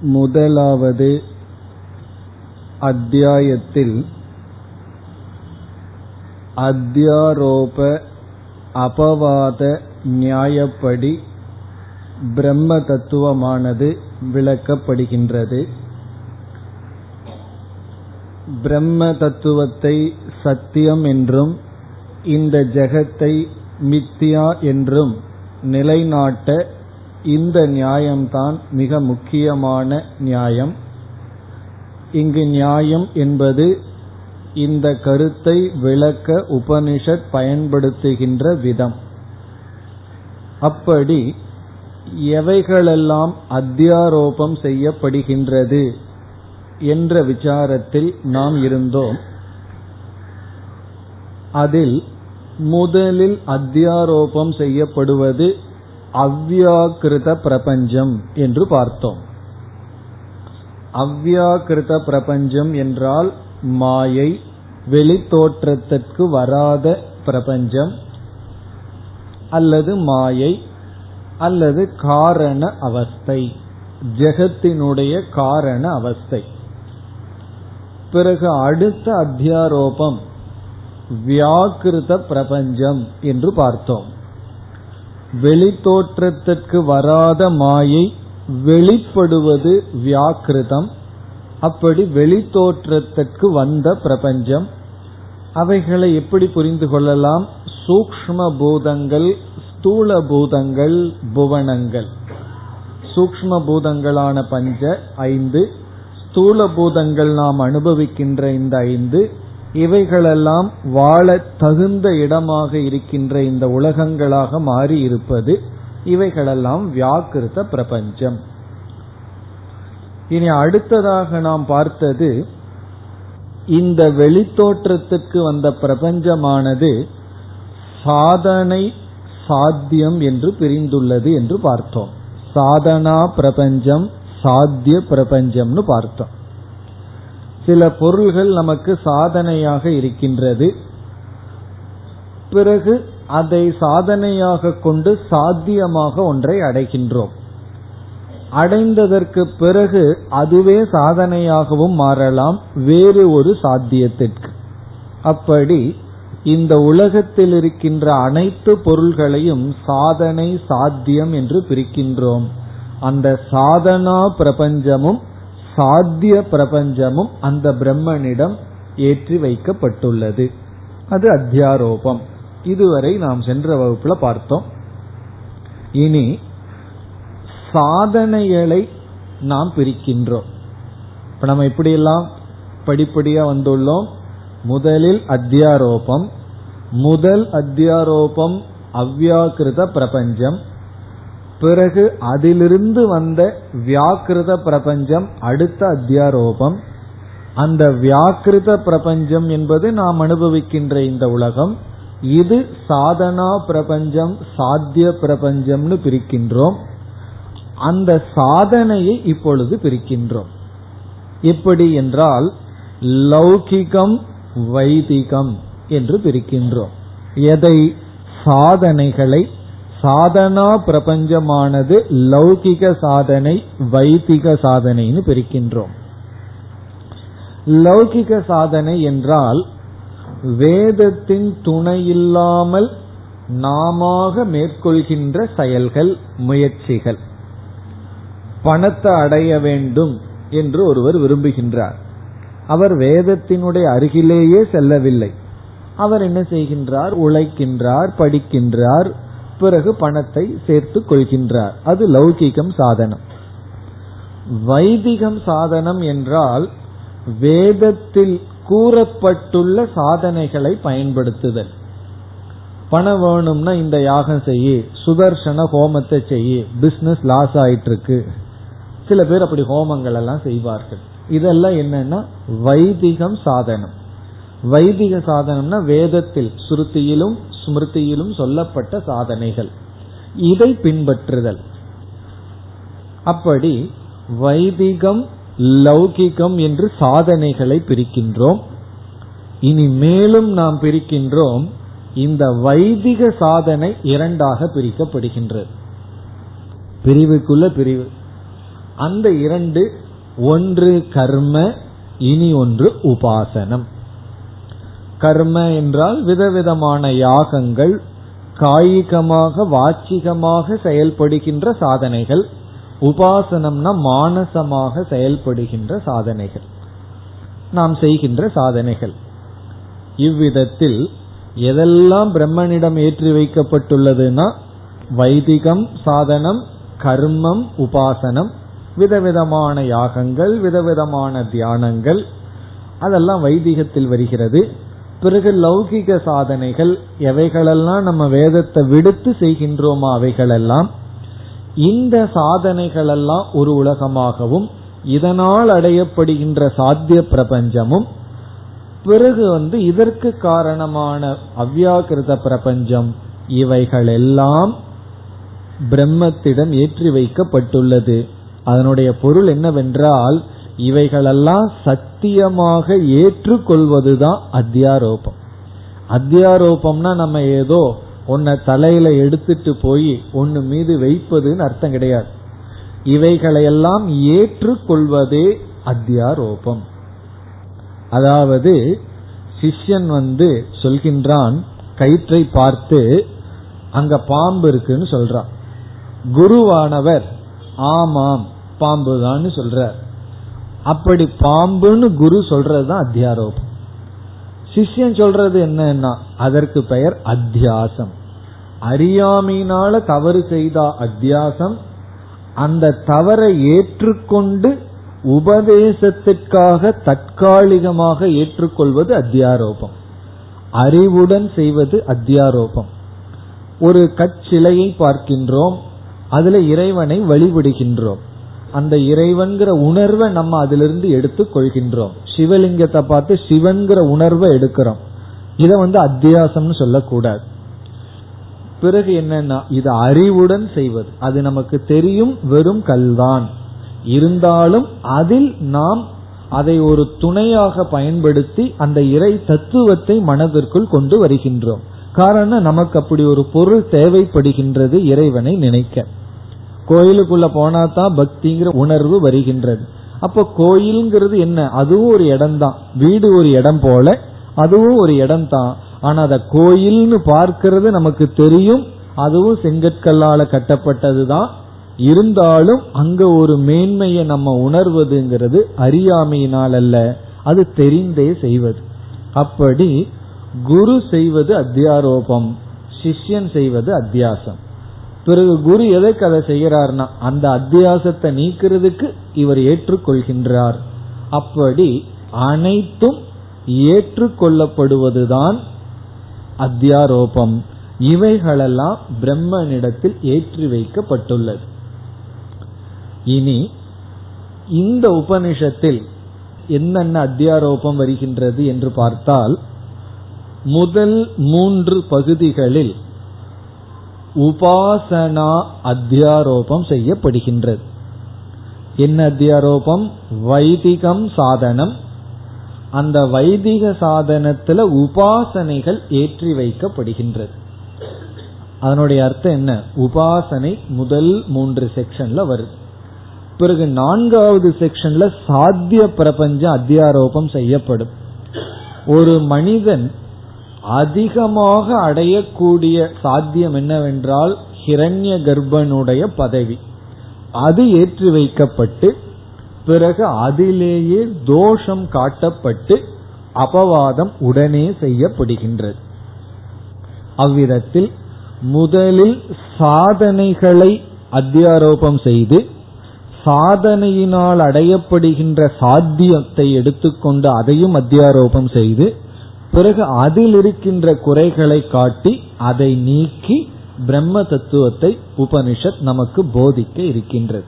முதலாவது அத்தியாயத்தில் அத்தியாரோப அபவாத நியாயப்படி பிரம்ம தத்துவமானது விளக்கப்படுகின்றது. பிரம்ம தத்துவத்தை சத்தியம் என்றும் இந்த ஜெகத்தை மித்தியா என்றும் நிலைநாட்ட இந்த நியாயம்தான் மிக முக்கியமான நியாயம். இங்கு நியாயம் என்பது இந்த கருத்தை விளக்க உபனிஷத் பயன்படுத்துகின்ற விதம். அப்படி எவைகளெல்லாம் அத்தியாரோபம் செய்யப்படுகின்றது என்ற விசாரத்தில் நாம் இருந்தோம். அதில் முதலில் அத்தியாரோபம் செய்யப்படுவது அவ்யாக்கிருத பிரபஞ்சம் என்று பார்த்தோம். அவ்யாக்கிருத பிரபஞ்சம் என்றால் மாயை வெளித்தோற்றத்திற்கு வராத பிரபஞ்சம் அல்லது மாயை அல்லது காரண அவஸ்தை ஜெகத்தினுடைய காரண அவஸ்தை. பிறகு அடுத்த அத்தியாரோபம் வியாக்கிருத பிரபஞ்சம் என்று பார்த்தோம். வெளித்தோற்றத்திற்கு வராத மாயை வெளிப்படுவது வியாக்கிருதம். அப்படி வெளித்தோற்றத்திற்கு வந்த பிரபஞ்சம். அவைகளை எப்படி புரிந்து கொள்ளலாம்? சூக்ம பூதங்கள் ஸ்தூல பூதங்கள் புவனங்கள். சூக்ம பூதங்களான பஞ்ச ஐந்து ஸ்தூல பூதங்கள் நாம் அனுபவிக்கின்ற இந்த ஐந்து இவைகளெல்லாம் வாழ தகுந்த இடமாக இருக்கின்ற இந்த உலகங்களாக மாறி இருப்பது இவைகளெல்லாம் வியாக்கிருத பிரபஞ்சம். இனி அடுத்ததாக நாம் பார்த்தது இந்த வெளித்தோற்றத்துக்கு வந்த பிரபஞ்சமானது சாதனை சாத்தியம் என்று பிரிந்துள்ளது என்று பார்த்தோம். சாதனா பிரபஞ்சம் சாத்திய பிரபஞ்சம்னு பார்த்தோம். சில பொருள்கள் நமக்கு சாதனையாக இருக்கின்றது. பிறகு அதை சாதனையாக கொண்டு சாத்தியமாக ஒன்றை அடைகின்றோம். அடைந்ததற்கு பிறகு அதுவே சாதனையாகவும் மாறலாம் வேறு ஒரு சாத்தியத்திற்கு. அப்படி இந்த உலகத்தில் இருக்கின்ற அனைத்து பொருள்களையும் சாதனை சாத்தியம் என்று பிரிக்கின்றோம். அந்த சாதனா பிரபஞ்சமும் சாத்திய பிரபஞ்சமும் அந்த பிரம்மனிடம் ஏற்றி வைக்கப்பட்டுள்ளது. அது அத்தியாரோபம். இதுவரை நாம் சென்ற வகுப்புல பார்த்தோம். இனி சாதனைகளை நாம் பிரிக்கின்றோம். இப்ப நம்ம இப்படியெல்லாம் படிப்படியா வந்துள்ளோம். முதலில் அத்தியாரோபம் முதல் அத்தியாரோபம் அவ்யாக்கிருத பிரபஞ்சம் பிறகு அதிலிருந்து வந்த வியாக்கிருத பிரபஞ்சம் அடுத்த அத்தியாரோபம். அந்த வியாக்கிருத பிரபஞ்சம் என்பது நாம் அனுபவிக்கின்ற இந்த உலகம். இது சாதனா பிரபஞ்சம் சாத்திய பிரபஞ்சம்னு பிரிக்கின்றோம். அந்த சாதனையை இப்பொழுது பிரிக்கின்றோம். எப்படி என்றால் லௌகிகம் வைதிகம் என்று பிரிக்கின்றோம். எதை? சாதனைகளை சாதனா பிரபஞ்சமானது லௌகிக சாதனை வைதிக சாதனைன்னு பிரிக்கின்றோம். லௌகிக சாதனை என்றால் வேதத்தின் துணையில்லாமல் நாம மேற்கொள்கின்ற செயல்கள் முயற்சிகள். பணத்தை அடைய வேண்டும் என்று ஒருவர் விரும்புகின்றார். அவர் வேதத்தினுடைய அருகிலேயே செல்லவில்லை. அவர் என்ன செய்கின்றார்? உழைக்கின்றார் படிக்கின்றார் பிறகு பணத்தை சேர்த்து கொள்கின்றார். அது லௌகிகம் சாதனம். வைதிகம் சாதனம் என்றால் வேதத்தில் கூறப்பட்டுள்ள சாதனைகளை பயன்படுத்துதல். பணம் வேணும்னா இந்த யாகம் செய்ய சுதர்சன ஹோமத்தை செய்ய பிசினஸ் லாஸ் ஆயிட்டு இருக்கு சில பேர் அப்படி ஹோமங்கள் எல்லாம் செய்வார்கள். இதெல்லாம் என்னன்னா வைதிகம் சாதனம். வைதிக சாதனம்னா வேதத்தில் சுருத்தியிலும் ஸ்மிருதியிலும் சொல்லப்பட்ட சாதனைகள். இதை பின்பற்றுதல். அப்படி வைதிகம் லௌகிகம் என்று சாதனைகளை பிரிக்கின்றோம். இனி மேலும் நாம் பிரிக்கின்றோம் இந்த வைதிக சாதனை இரண்டாக பிரிக்கப்படுகின்றது. பிரிவுக்குள்ள பிரிவு. அந்த இரண்டு ஒன்று கர்ம இனி ஒன்று உபாசனம். கர்ம என்றால் விதவிதமான யாகங்கள் காயிகமாக வாச்சிகமாக செயல்படுகின்ற சாதனைகள் உபாசனம்னா மானசமாக செயல்படுகின்ற சாதனைகள். நாம் செய்கின்ற சாதனைகள். இவ்விதத்தில் எதெல்லாம் பிரம்மனிடம் ஏற்றி வைக்கப்பட்டுள்ளதுன்னா வைதிகம் சாதனம் கர்மம் உபாசனம் விதவிதமான யாகங்கள் விதவிதமான தியானங்கள் அதெல்லாம் வைதிகத்தில் வருகிறது. பிறகு லௌகிக சாதனைகள் எவைகளெல்லாம் நம்ம வேதத்தை விடுத்து செய்கின்றோமோ அவைகளெல்லாம் இந்த சாதனைகளெல்லாம் ஒரு உலகமாகவும் இதனால் அடையப்படுகின்ற சாத்திய பிரபஞ்சமும் பிறகு வந்து இதற்கு காரணமான அவ்யாக்கிருத பிரபஞ்சம் இவைகளெல்லாம் பிரம்மத்திடம் ஏற்றி வைக்கப்பட்டுள்ளது. அதனுடைய பொருள் என்னவென்றால் இவைகளெல்லாம் சத்தியமாக ஏற்றுக்கொள்வதுதான் அத்தியாரோபம். அத்தியாரோபம்னா நம்ம ஏதோ உன்னை தலையில எடுத்துட்டு போய் ஒன்னு மீது வைப்பதுன்னு அர்த்தம் கிடையாது. இவைகளையெல்லாம் ஏற்றுக்கொள்வதே அத்தியாரோபம். அதாவது சிஷ்யன் வந்து சொல்கின்றான் கயிற்றை பார்த்து அங்க பாம்பு இருக்குன்னு சொல்றான். குருவானவர் ஆமாம் பாம்புதான்னு சொல்றார். அப்படி பாம்புன்னு குரு சொல்றதுதான் அத்தியாரோபம். சிஷ்யன் சொல்றது என்னன்னா அதற்கு பெயர் அத்தியாசம். அறியாமையினால தவறு செய்த அத்தியாசம். அந்த தவறை ஏற்றுக்கொண்டு உபதேசத்திற்காக தற்காலிகமாக ஏற்றுக்கொள்வது அத்தியாரோபம். அறிவுடன் செய்வது அத்தியாரோபம். ஒரு கச்சிலையை பார்க்கின்றோம் அதுல இறைவனை வழிபடுகின்றோம். அந்த இறைவன்கிற உணர்வை நம்ம அதிலிருந்து எடுத்துக் கொள்கின்றோம். சிவலிங்கத்தை பார்த்து சிவன்கிற உணர்வை எடுக்கிறோம். இதை வந்து அத்தியாசம்னு சொல்லக்கூடாது. பிறகு என்னன்னா இது அறிவுடன் செய்வது. அது நமக்கு தெரியும் வெறும் கல்தான். இருந்தாலும் அதில் நாம் அதை ஒரு துணையாக பயன்படுத்தி அந்த இறை தத்துவத்தை மனதிற்குள் கொண்டு வருகின்றோம். காரணம் நமக்கு அப்படி ஒரு பொருள் தேவைப்படுகின்றது இறைவனை நினைக்க. கோயிலுக்குள்ள போனா தான் பக்திங்கிற உணர்வு வருகின்றது. அப்ப கோயில்ங்கிறது என்ன? அதுவும் ஒரு இடம் தான் வீடு ஒரு இடம் போல அதுவும் ஒரு இடம் தான் ஆனா அத கோயில்னு பார்க்கிறது நமக்கு தெரியும். அதுவும் செங்கற்கல்லால கட்டப்பட்டது தான் இருந்தாலும் அங்க ஒரு மேன்மையை நம்ம உணர்வதுங்கிறது அறியாமையினால் அல்ல. அது தெரிந்தே செய்வது. அப்படி குரு செய்வது அத்தியாரோபம் சிஷ்யன் செய்வது அத்தியாசம். பிறகு குரு எதற்கு அதை செய்யறார்னா அந்த அத்தியாசத்தை நீக்கிறதுக்கு இவர் ஏற்றுக்கொள்கின்றார். அப்படி அனைத்தும் ஏற்றுக்கொள்ளப்படுவதுதான் அத்தியாரோபம். இவைகளெல்லாம் பிரம்மனிடத்தில் ஏற்றி வைக்கப்பட்டுள்ளது. இனி இந்த உபனிஷத்தில் என்னென்ன அத்தியாரோபம் வருகின்றது என்று பார்த்தால் முதல் மூன்று பகுதிகளில் உபாசனா அத்தியாரோபம் செய்யப்படுகின்றது. என்ன அத்தியாரோபம்? வைதிகம் சாதனம். அந்த வைதிக சாதனத்துல உபாசனைகள் ஏற்றி வைக்கப்படுகின்றது. அதனுடைய அர்த்தம் என்ன? உபாசனை முதல் மூன்று செக்ஷன்ல வருது பிறகு நான்காவது செக்ஷன்ல சாத்திய பிரபஞ்ச அத்தியாரோபம் செய்யப்படும். ஒரு மனிதன் அதிகமாக அடையக்கூடிய சாத்தியம் என்னவென்றால் ஹிரண்ய கர்ப்பனுடைய பதவி. அது ஏற்றி வைக்கப்பட்டு பிறகு அதிலேயே தோஷம் காட்டப்பட்டு அபவாதம் உடனே செய்யப்படுகின்றது. அவ்விதத்தில் முதலில் சாதனைகளை அத்தியாரோபம் செய்து சாதனையினால் அடையப்படுகின்ற சாத்தியத்தை எடுத்துக்கொண்டு அதையும் அத்தியாரோபம் செய்து பிறகு அதில் இருக்கின்ற குறைகளை காட்டி அதை நீக்கி பிரம்ம தத்துவத்தை உபனிஷத் நமக்கு போதிக்க இருக்கின்றது.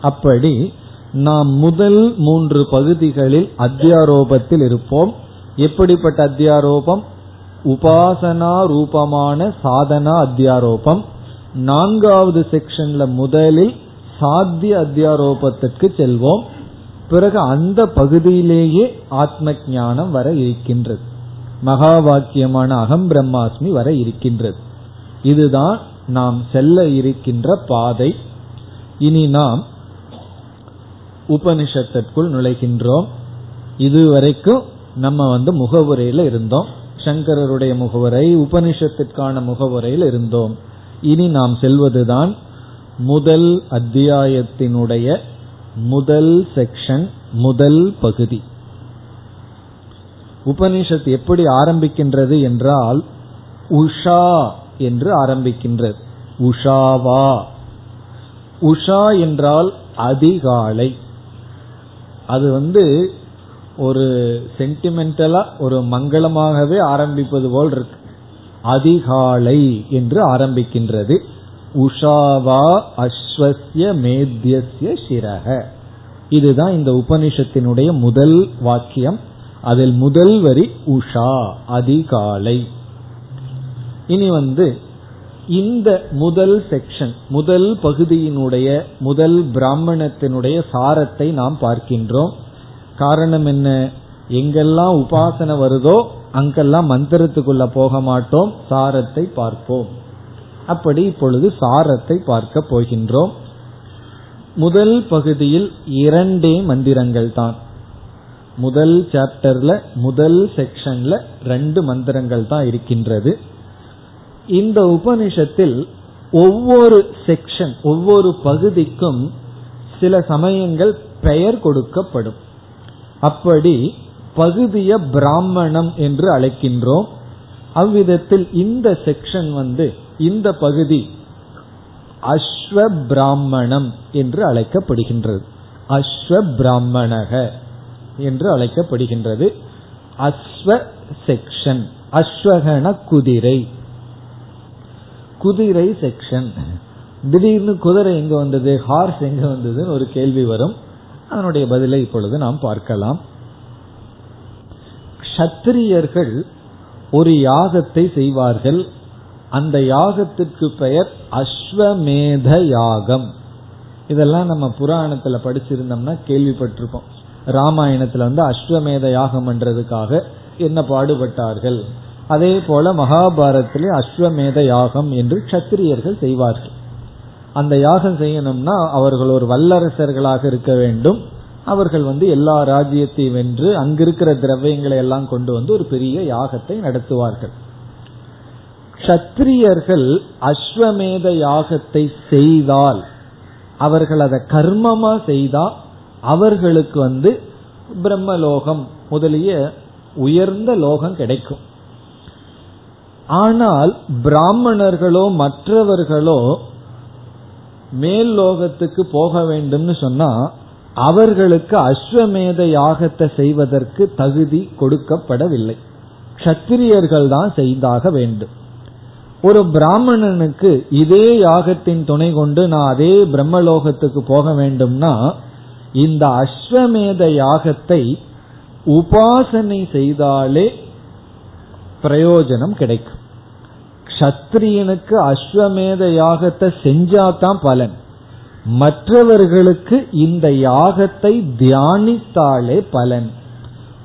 அப்படி நாம் முதல் மூன்று பகுதிகளில் அத்தியாரோபத்தில் இருப்போம். எப்படிப்பட்ட அத்தியாரோபம்? உபாசனா ரூபமான சாதனா அத்தியாரோபம். நான்காவது செக்ஷன்ல முதலில் சாத்திய அத்தியாரோபத்திற்கு செல்வோம். பிறகு அந்த பகுதியிலேயே ஆத்ம ஞானம் வர இருக்கின்றது. மகா வாக்கியமான அகம் பிரம்மாஸ்மி வர இருக்கின்றது. இதுதான் நாம் செல்ல இருக்கின்ற பாதை. இனி நாம் உபனிஷத்திற்குள் நுழைகின்றோம். இதுவரைக்கும் நம்ம வந்து முகவுரையில இருந்தோம். சங்கரருடைய முகவுரை உபனிஷத்திற்கான முகவுரையில் இருந்தோம். இனி நாம் செல்வதுதான் முதல் அத்தியாயத்தினுடைய முதல் செக்ஷன் முதல் பகுதி. உபனிஷத் எப்படி ஆரம்பிக்கின்றது என்றால் உஷா என்று ஆரம்பிக்கின்றது. உஷாவா. உஷா என்றால் அதிகாலை. அது வந்து ஒரு சென்டிமெண்டலா ஒரு மங்களமாகவே ஆரம்பிப்பது போல் இருக்கு. அதிகாலை என்று ஆரம்பிக்கின்றது. உஷாவா அஸ்வசிய மேத்தியசிய சிரக இதுதான் இந்த உபனிஷத்தினுடைய முதல் வாக்கியம். அதில் முதல் வரி உஷா அதிகாலை. இனி வந்து இந்த முதல் செக்ஷன் முதல் பகுதியினுடைய முதல் பிராமணத்தினுடைய சாரத்தை நாம் பார்க்கின்றோம். காரணம் என்ன? எங்கெல்லாம் உபாசனை வருதோ அங்கெல்லாம் மந்திரத்துக்குள்ள போக மாட்டோம். சாரத்தை பார்ப்போம். அப்படி இப்பொழுது சாரத்தை பார்க்க போகின்றோம். முதல் பகுதியில் இரண்டே மந்திரங்கள் தான் முதல் சாப்டர்ல முதல் செக்ஷன்ல ரெண்டு மந்திரங்கள் தான் இருக்கின்றது. இந்த உபனிஷத்தில் ஒவ்வொரு செக்ஷன் ஒவ்வொரு பகுதிக்கும் சில சமயங்கள் பெயர் கொடுக்கப்படும். அப்படி பகுதிய பிராமணம் என்று அழைக்கின்றோம். அவ்விதத்தில் இந்த செக்ஷன் வந்து இந்த பகுதி அஸ்வ பிராமணம் என்று அழைக்கப்படுகின்றது. அஸ்வ பிராமணக என்று அழைக்கப்படுகின்றது. அஸ்வ செக்ஷன் அஸ்வகன குதிரை. குதிரை செக்ஷன் திடீர்னு குதிரை எங்க வந்தது? ஹார்ஸ் எங்க வந்ததுன்னு ஒரு கேள்வி வரும். அதனுடைய பதிலை இப்பொழுது நாம் பார்க்கலாம். க்ஷத்திரியர்கள் ஒரு யாகத்தை செய்வார்கள். அந்த யாகத்திற்கு பெயர் அஸ்வமேத யாகம். இதெல்லாம் நம்ம புராணத்துல படிச்சிருந்தோம்னா கேள்விப்பட்டிருப்போம். ராமாயணத்துல வந்து அஸ்வமேத யாகம் பண்றதுக்காக என்ன பாடுபட்டார்கள்? அதே போல மகாபாரத்திலே அஸ்வமேத யாகம் என்று கத்திரியர்கள் செய்வார்கள். அந்த யாகம் செய்யணும்னா அவர்கள் ஒரு வல்லரசர்களாக இருக்க வேண்டும். அவர்கள் வந்து எல்லா ராஜ்யத்தையும் வென்று அங்கிருக்கிற திரவியங்களை எல்லாம் கொண்டு வந்து ஒரு பெரிய யாகத்தை நடத்துவார்கள். கத்திரியர்கள் அஸ்வமேத யாகத்தை செய்தால் அவர்கள் அதை கர்மமா செய்தா அவர்களுக்கு வந்து பிரம்மலோகம் முதலிய உயர்ந்த லோகம் கிடைக்கும். ஆனால் பிராமணர்களோ மற்றவர்களோ மேல் லோகத்துக்கு போக வேண்டும்னு சொன்னா அவர்களுக்கு அஸ்வமேத யாகத்தை செய்வதற்கு தகுதி கொடுக்கப்படவில்லை. கத்திரியர்கள் தான் செய்தாக வேண்டும். ஒரு பிராமணனுக்கு இதே யாகத்தின் துணை கொண்டு நான் அதே பிரம்மலோகத்துக்கு போக வேண்டும்னா இந்த அஸ்வமேத யாகத்தை உபாசனை செய்தாலே பிரயோஜனம் கிடைக்கும். கத்திரியனுக்கு அஸ்வமேத யாகத்தை செஞ்சாதான் பலன். மற்றவர்களுக்கு இந்த யாகத்தை தியானித்தாலே பலன்.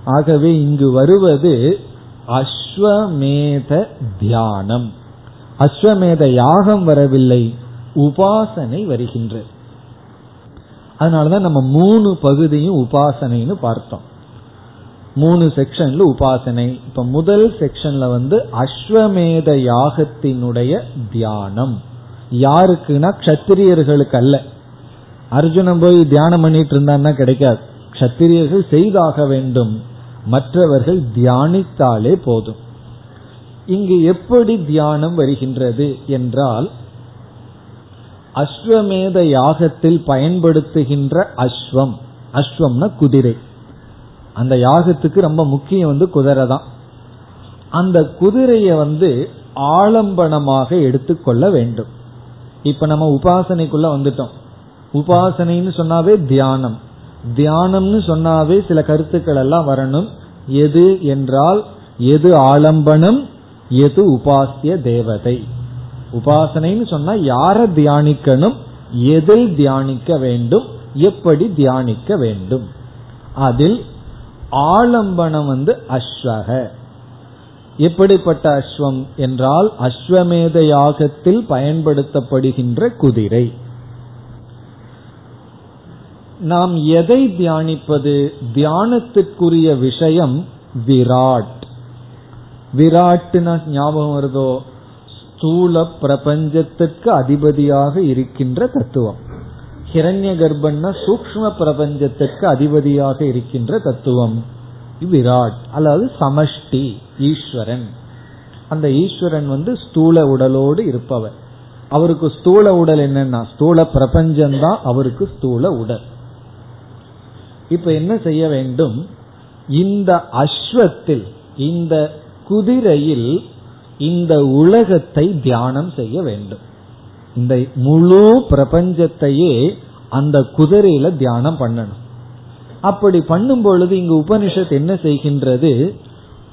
ஆகவே இங்கு வருவது அஸ்வமேத தியானம். அஸ்வமேத யாகம் வரவில்லை உபாசனை வருகின்றது. அதனாலதான் நம்ம மூணு பகுதியும் உபாசனைன்னு பார்த்தோம். மூணு செக்ஷன்ல உபாசனை. இப்ப முதல் செக்ஷன்ல வந்து அஸ்வமேத யாகத்தினுடைய தியானம். யாருக்குன்னா கத்திரியர்களுக்கு அல்ல அர்ஜுனன் போய் தியானம் பண்ணிட்டு இருந்தான்னா கிடைக்காது. கத்திரியர்கள் செய்தாக வேண்டும். மற்றவர்கள் தியானித்தாலே போதும். இங்கு எப்படி தியானம் வருகின்றது என்றால் அஸ்வமேத யாகத்தில் பயன்படுத்துகின்ற அஸ்வம். அஸ்வம்னா குதிரை. அந்த யாகத்துக்கு ரொம்ப முக்கியம் வந்து குதிரை தான். அந்த குதிரையை வந்து ஆலம்பனமாக எடுத்துக்கொள்ள வேண்டும். இப்ப நம்ம உபாசனைக்குள்ள வந்துட்டோம். உபாசனைன்னு சொன்னாவே தியானம். தியானம்னு சொன்னாவே சில கருத்துக்கள் எல்லாம் வரணும். எது என்றால் எது ஆலம்பனம் எது உபாசிய தேவதை. உபாசனைன்னு சொன்னா யார தியானிக்கணும்? எதில் தியானிக்க வேண்டும்? எப்படி தியானிக்க வேண்டும்? அதில் ஆலம்பனம் வந்து அஸ்வக. எப்படிப்பட்ட அஸ்வம் என்றால் அஸ்வமேத யாகத்தில் பயன்படுத்தப்படுகின்ற குதிரை. நாம் எதை தியானிப்பது? தியானத்திற்குரிய விஷயம் விராட். விராட்னா ஞாபகம் வருதோ? ஸ்தூல பிரபஞ்சத்திற்கு அதிபதியாக இருக்கின்ற தத்துவம். ஹிரண்ய கர்ப்பன்னா சூக்ம பிரபஞ்சத்திற்கு அதிபதியாக இருக்கின்ற தத்துவம். விராட் அதாவது சமஷ்டி ஈஸ்வரன். அந்த ஈஸ்வரன் வந்து ஸ்தூல உடலோடு இருப்பவர். அவருக்கு ஸ்தூல உடல் என்னன்னா ஸ்தூல பிரபஞ்சம்தான் அவருக்கு ஸ்தூல உடல். இப்ப என்ன செய்ய வேண்டும்? இந்த அஸ்வத்தில் இந்த குதிரையில் இந்த உலகத்தை தியானம் செய்ய வேண்டும். இந்த முழு பிரபஞ்சத்தையே அந்த குதிரையில தியானம் பண்ணணும். அப்படி பண்ணும் பொழுது இங்கு உபனிஷத் என்ன செய்கின்றது?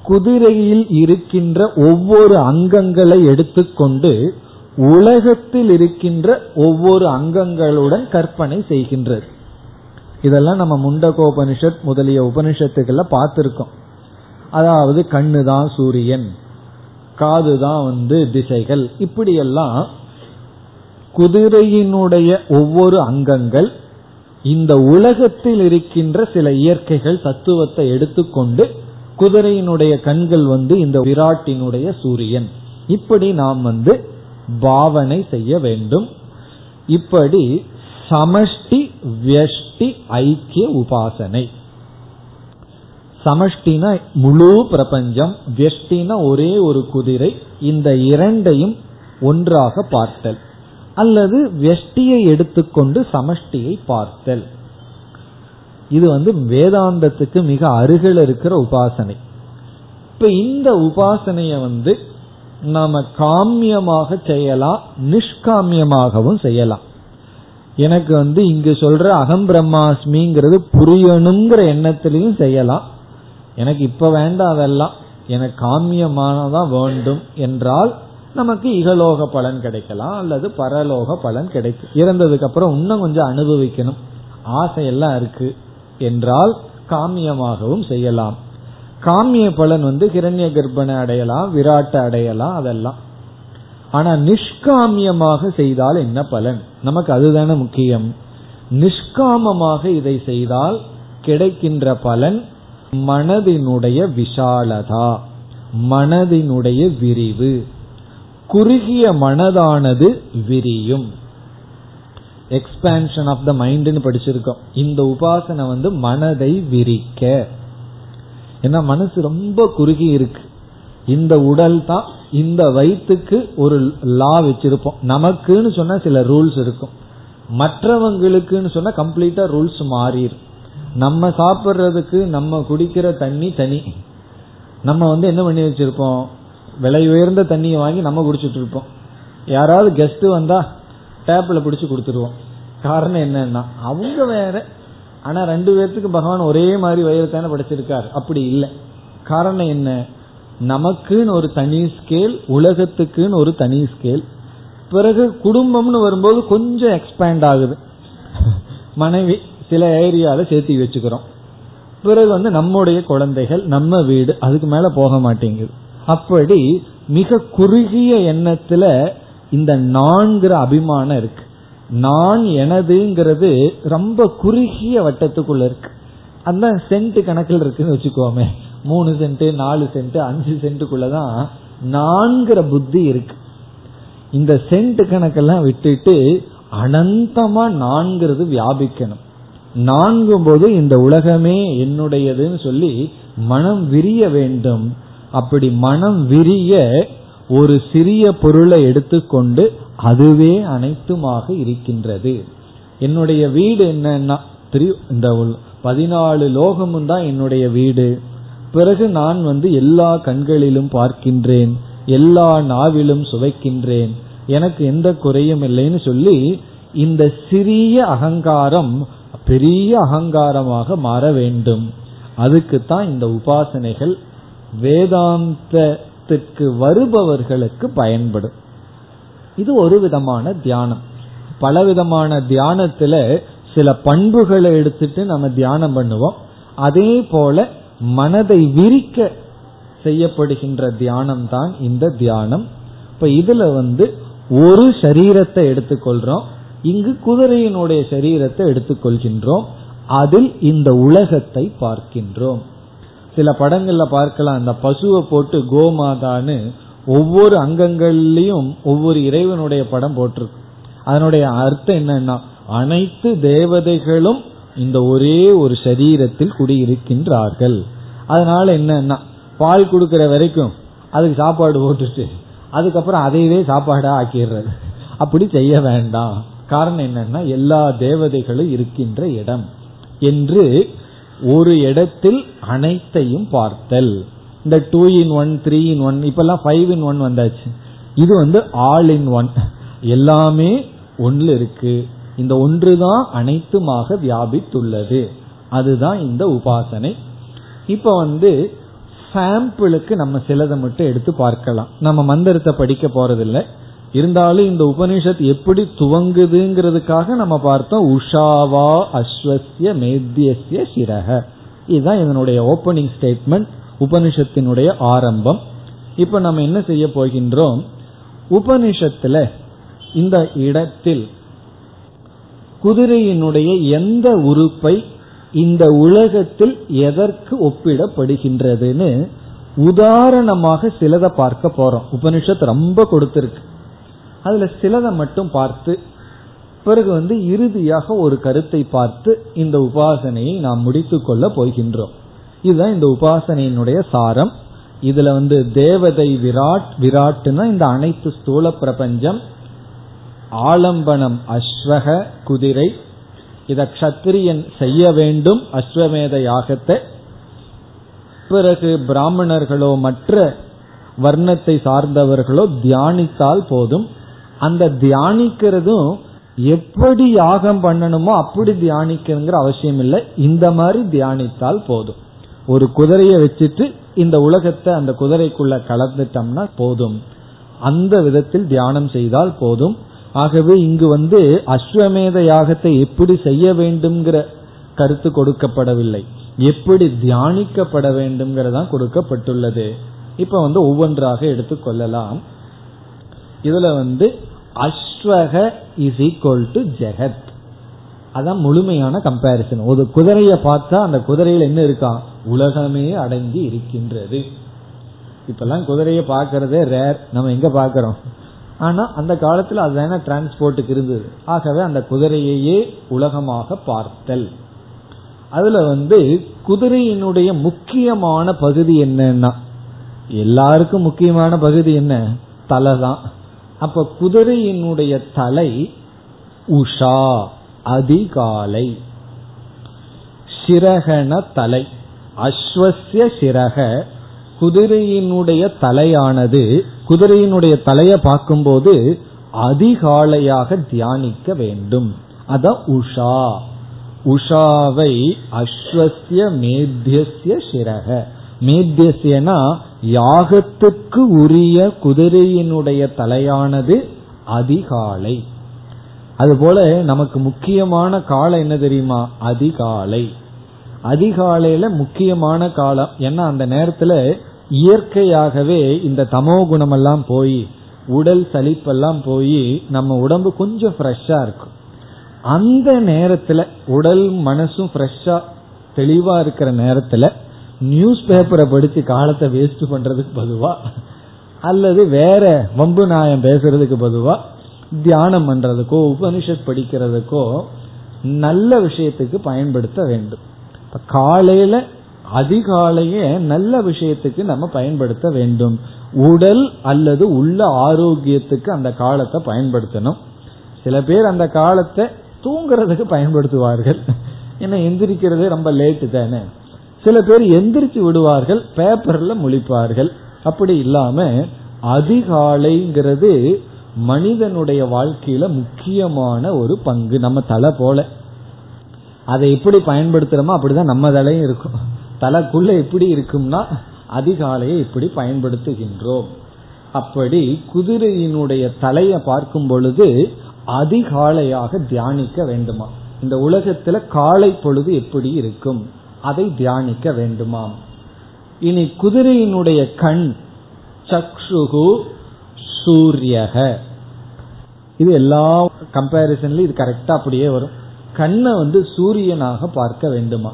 குதிரையில் இருக்கின்ற ஒவ்வொரு அங்கங்களை எடுத்துக்கொண்டு உலகத்தில் இருக்கின்ற ஒவ்வொரு அங்கங்களுடன் கற்பனை செய்கின்றது. இதெல்லாம் நம்ம முண்டகோபனிஷத் முதலிய உபனிஷத்துக்கெல்லாம் பார்த்திருக்கோம். அதாவது கண்ணு தான் சூரியன். காது தான் வந்து திசைகள். இப்படியெல்லாம் குதிரையினுடைய ஒவ்வொரு அங்கங்கள் இந்த உலகத்தில் இருக்கின்ற சில இயற்கைகள் தத்துவத்தை எடுத்துக்கொண்டு குதிரையினுடைய கண்கள் வந்து இந்த விராட்டினுடைய சூரியன். இப்படி நாம் வந்து பாவனை செய்ய வேண்டும். இப்படி சமஷ்டி வியஷ்டி ஐக்கிய உபாசனை. சமஷ்டினா முழு பிரபஞ்சம் வியஷ்டினா ஒரே ஒரு குதிரை இந்த இரண்டையும் ஒன்றாக பார்த்தல். அல்லது வெஷ்டியை எடுத்துக்கொண்டு சமஷ்டியை பார்த்தல். இது வந்து வேதாந்தத்துக்கு மிக அருகில் இருக்கிற உபாசனை. இப்ப இந்த உபாசனைய வந்து நாம காமியமாக செய்யலாம் நிஷ்காமியமாகவும் செய்யலாம். எனக்கு வந்து இங்கு சொல்ற அகம் பிரம்மாஸ்மிங்கிறது புரியணுங்கிற எண்ணத்திலையும் செய்யலாம். எனக்கு இப்ப வேண்டாம் அதெல்லாம். எனக்கு காமியமானதான் வேண்டும் என்றால் நமக்கு இகலோக பலன் கிடைக்கலாம் அல்லது பரலோக பலன் கிடைக்கும். இறந்ததுக்கு அப்புறம் இன்னும் கொஞ்சம் அனுபவிக்கணும். ஆசையெல்லாம் இருக்கு என்றால் காமியமாகவும் செய்யலாம். காமிய பலன் வந்து கிரண்ய கர்ப்பனை அடையலாம் விராட்டை அடையலாம் அதெல்லாம். ஆனா நிஷ்காமியமாக செய்தால் என்ன பலன்? நமக்கு அதுதானே முக்கியம். நிஷ்காமமாக இதை செய்தால் கிடைக்கின்ற பலன் மனதினுடைய விஷாலதா மனதினுடைய விரிவு. குறுகிய மனதானது விரியும். எக்ஸ்பான்ஷன் ஆஃப் த மைண்ட்னு படிச்சிருக்கோம். இந்த உபாசனை வந்து மனதை விரிக்க. ஏன்னா மனசு ரொம்ப குறுகி இருக்கு. இந்த உடல் தான் இந்த வயிற்றுக்கு ஒரு லா வச்சிருப்போம். நமக்குன்னு சொன்னா சில ரூல்ஸ் இருக்கும். மற்றவங்களுக்குன்னு சொன்னா கம்ப்ளீட்டா ரூல்ஸ் மாறிடும் நம்ம சாப்பிட்றதுக்கு நம்ம குடிக்கிற தண்ணி தனி. நம்ம வந்து என்ன பண்ணி வச்சிருப்போம்? விலை உயர்ந்த தண்ணியை வாங்கி நம்ம குடிச்சிட்டு இருப்போம். யாராவது கெஸ்ட் வந்தா டேப்ல பிடிச்சி கொடுத்துருவோம். காரணம் என்னன்னா அவங்க வேற. ஆனா ரெண்டு பேர்த்துக்கு பகவான் ஒரே மாதிரி வயிறு தானே படைச்சிருக்காரு. அப்படி இல்லை. காரணம் என்ன? நமக்குன்னு ஒரு தனி ஸ்கேல் உலகத்துக்குன்னு ஒரு தனி ஸ்கேல் பிறகு குடும்பம்னு வரும்போது கொஞ்சம் எக்ஸ்பேண்ட் ஆகுது. மனைவி சில ஏரியால சேர்த்து வச்சுக்கிறோம். பிறகு வந்து நம்முடைய குழந்தைகள் நம்ம வீடு அதுக்கு மேல போக மாட்டேங்குது. அப்படி மிக குறுகிய எண்ணத்துல இந்த நான்கிற அபிமானம் இருக்கு. நான் எனதுங்கிறது ரொம்ப குறுகிய வட்டத்துக்குள்ள இருக்கு. அந்த சென்ட் கணக்கில் இருக்குன்னு வச்சுக்கோமே. மூணு சென்ட் நாலு சென்ட் அஞ்சு சென்ட்டுக்குள்ளதான் நான்கிற புத்தி இருக்கு. இந்த சென்ட் கணக்கெல்லாம் விட்டுட்டு அனந்தமா நான்கிறது வியாபிக்கணும். நான்கும் போது இந்த உலகமே என்னுடையதுன்னு சொல்லி மனம் விரிய வேண்டும். அப்படி மனம் விரிய ஒரு சிறிய பொருளை எடுத்துக்கொண்டு அதுவே அனைத்துமாக இருக்கின்றது. என்னுடைய வீடு என்னன்னா இந்த பதினாலு லோகமும் தான் என்னுடைய வீடு. பிறகு நான் வந்து எல்லா கண்களிலும் பார்க்கின்றேன் எல்லா நாவிலும் சுவைக்கின்றேன். எனக்கு எந்த குறையும் இல்லைன்னு சொல்லி இந்த சிறிய அகங்காரம் பெரிய அகங்காரமாக மாற வேண்டும். அதுக்கு தான் இந்த உபாசனைகள் வேதாந்தத்திற்கு வருபவர்களுக்கு பயன்படும். இது ஒரு விதமான தியானம். பலவிதமான தியானத்துல சில பண்புகளை எடுத்துட்டு நம்ம தியானம் பண்ணுவோம். அதே போல மனதை விரிக்க செய்யப்படுகின்ற தியானம் தான் இந்த தியானம். இப்ப இதுல வந்து ஒரு சரீரத்தை எடுத்துக்கொள்றோம். இங்கு குதிரையினுடைய சரீரத்தை எடுத்துக்கொள்கின்றோம் அதில் இந்த உலகத்தை பார்க்கின்றோம். சில படங்கள்ல பார்க்கலாம். அந்த பசுவை போட்டு கோமாதான்னு ஒவ்வொரு அங்கங்கள்லயும் ஒவ்வொரு இறைவனுடைய படம் போட்டிருக்கு. அதனுடைய அர்த்தம் என்னன்னா அனைத்து தேவதைகளும் இந்த ஒரே ஒரு சரீரத்தில் குடியிருக்கின்றார்கள். அதனால என்னன்னா பால் கொடுக்கிற வரைக்கும் அதுக்கு சாப்பாடு போட்டுட்டு அதுக்கப்புறம் அதையவே சாப்பாடா ஆக்கிடுறது. அப்படி செய்ய வேண்டாம். காரணம் என்னன்னா எல்லா தேவதைகளும் இருக்கின்ற இடம் என்று ஒரு இடத்தில் அனைத்தையும் பார்த்தல். இந்த two in one three in one இப்பெல்லாம் ஃபைவ் இன் ஒன் வந்தாச்சு. இது வந்து ஆல் இன் ஒன் எல்லாமே ஒன்று இருக்கு. இந்த ஒன்று தான் அனைத்துமாக வியாபித்துள்ளது. அதுதான் இந்த உபாசனை. இப்ப வந்து சாம்பிளுக்கு நம்ம சிலதை மட்டும் எடுத்து பார்க்கலாம். நம்ம மந்திரத்தை படிக்க போறதில்லை. இருந்தாலும் இந்த உபனிஷத் எப்படி துவங்குதுங்கிறதுக்காக நம்ம பார்த்தோம் உஷாவா அஸ்வசிய மேத்தியசிய சிரக இதுதான் இதனுடைய ஓபனிங் ஸ்டேட்மெண்ட் உபனிஷத்தினுடைய ஆரம்பம். இப்ப நம்ம என்ன செய்ய போகின்றோம்? உபனிஷத்துல இந்த இடத்தில் குதிரையினுடைய எந்த உறுப்பை இந்த உலகத்தில் எதற்கு ஒப்பிடப்படுகின்றதுன்னு உதாரணமாக சிலதை பார்க்க போறோம். உபனிஷத் ரொம்ப கொடுத்திருக்கு. அதுல சிலதை மட்டும் பார்த்து பிறகு வந்து இறுதியாக ஒரு கருத்தை பார்த்து இந்த உபாசனையை நாம் முடித்து கொள்ள போகின்றோம். இதுதான் இந்த உபாசனையினுடைய சாரம். இதுல வந்து தேவதை விராட் விராட்னா இந்த அனைத்து ஸ்தூல பிரபஞ்சம் ஆலம்பனம் அஸ்வக குதிரை இத கத்திரியன் செய்ய வேண்டும் அஸ்வமேத யாகத்தை. பிறகு பிராமணர்களோ மற்ற வர்ணத்தை சார்ந்தவர்களோ தியானித்தால் போதும். அந்த தியானிக்கிறதும் எப்படி யாகம் பண்ணணுமோ அப்படி தியானிக்கணுங்கிற அவசியம் இல்லை. இந்த மாதிரி தியானித்தால் போதும். ஒரு குதிரையை வச்சுட்டு இந்த உலகத்தை அந்த குதிரைக்குள்ள கலந்துட்டோம்னா போதும். அந்த விதத்தில் தியானம் செய்தால் போதும். ஆகவே இங்கு வந்து அஸ்வமேத யாகத்தை எப்படி செய்ய வேண்டும்ங்கிற கருத்து கொடுக்கப்படவில்லை. எப்படி தியானிக்கப்பட வேண்டும்ங்கிறதான் கொடுக்கப்பட்டுள்ளது. இப்ப வந்து ஒவ்வொன்றாக எடுத்துக்கொள்ளலாம் இதுல வந்து அஸ்வக இஸ் ஈக்வல் டு ஜெகத் அதான் முழுமையான கம்பாரிசன் ஒரு குதிரையை பார்த்தா அந்த குதிரையில என்ன இருக்கான் உலகமே அடங்கி இருக்கின்றது. இப்பெல்லாம் குதிரையை பார்க்கறதே ரேர் நம்ம எங்க பாக்கிறோம் ஆனா அந்த காலத்துல அதுதான டிரான்ஸ்போர்ட்டுக்கு இருந்தது. ஆகவே அந்த குதிரையையே உலகமாக பார்த்தல். அதுல வந்து குதிரையினுடைய முக்கியமான பகுதி என்னன்னா எல்லாருக்கும் முக்கியமான பகுதி என்ன? தலை தான் அப்ப குதிரையினுடைய தலை உஷா அதிகாலை. சிரகன தலை. அஸ்வசிய சிரக குதிரையினுடைய தலையானது குதிரையினுடைய தலையை பார்க்கும்போது அதிகாலையாக தியானிக்க வேண்டும். அத உஷா. உஷாவை அஸ்வசிய மேத்தியசிய சிரக மேத்தியசியனா யாகத்துக்கு உரிய குதிரையினுடைய தலையானது அதிகாலை. அதுபோல நமக்கு முக்கியமான காலம் என்ன தெரியுமா? அதிகாலை. அதிகாலையில முக்கியமான காலம். ஏன்னா அந்த நேரத்துல இயற்கையாகவே இந்த தமோ குணமெல்லாம் போய் உடல் சலிப்பெல்லாம் போய் நம்ம உடம்பு கொஞ்சம் ஃப்ரெஷ்ஷா இருக்கும். அந்த நேரத்துல உடல் மனசும் ஃப்ரெஷ்ஷா தெளிவா இருக்கிற நேரத்துல நியூஸ் பேப்பரை படிச்சு காலத்தை வேஸ்ட் பண்றதுக்கு பதுவா? அல்லது வேற வம்பு நாயம் பேசுறதுக்கு பதுவா? தியானம் பண்றதுக்கோ உபனிஷத் படிக்கிறதுக்கோ நல்ல விஷயத்துக்கு பயன்படுத்த வேண்டும். காலையில அதிகாலையே நல்ல விஷயத்துக்கு நம்ம பயன்படுத்த வேண்டும். உடல் அல்லது உள்ள ஆரோக்கியத்துக்கு அந்த காலத்தை பயன்படுத்தணும். சில பேர் அந்த காலத்தை தூங்குறதுக்கு பயன்படுத்துவார்கள். ஏன்னா எந்திரிக்கிறதே ரொம்ப லேட்டு தானே? சில பேர் எந்திரிச்சு விடுவார்கள் பேப்பர்ல முழிப்பார்கள். அப்படி இல்லாம அதிகாலைங்கிறது மனிதனுடைய வாழ்க்கையில முக்கியமான ஒரு பங்கு. நம்ம தலை போல. அதை எப்படி பயன்படுத்துறோமோ அப்படிதான் நம்ம தலையும் இருக்கும். தலைக்குள்ள எப்படி இருக்கும்னா அதிகாலையை இப்படி பயன்படுத்துகின்றோம். அப்படி குதிரையினுடைய தலையை பார்க்கும் பொழுது அதிகாலையாக தியானிக்க வேண்டுமா? இந்த உலகத்துல காலை பொழுது எப்படி இருக்கும்? அதை தியானிக்க வேண்டுமாம். இனி குதிரையினுடைய கண் சக்ஷுகு சூரியக. இது எல்லா கம்பேரிசன்லயும் இது கரெக்டா அப்படியே வரும். கண்ணை வந்து சூரியனாக பார்க்க வேண்டுமா?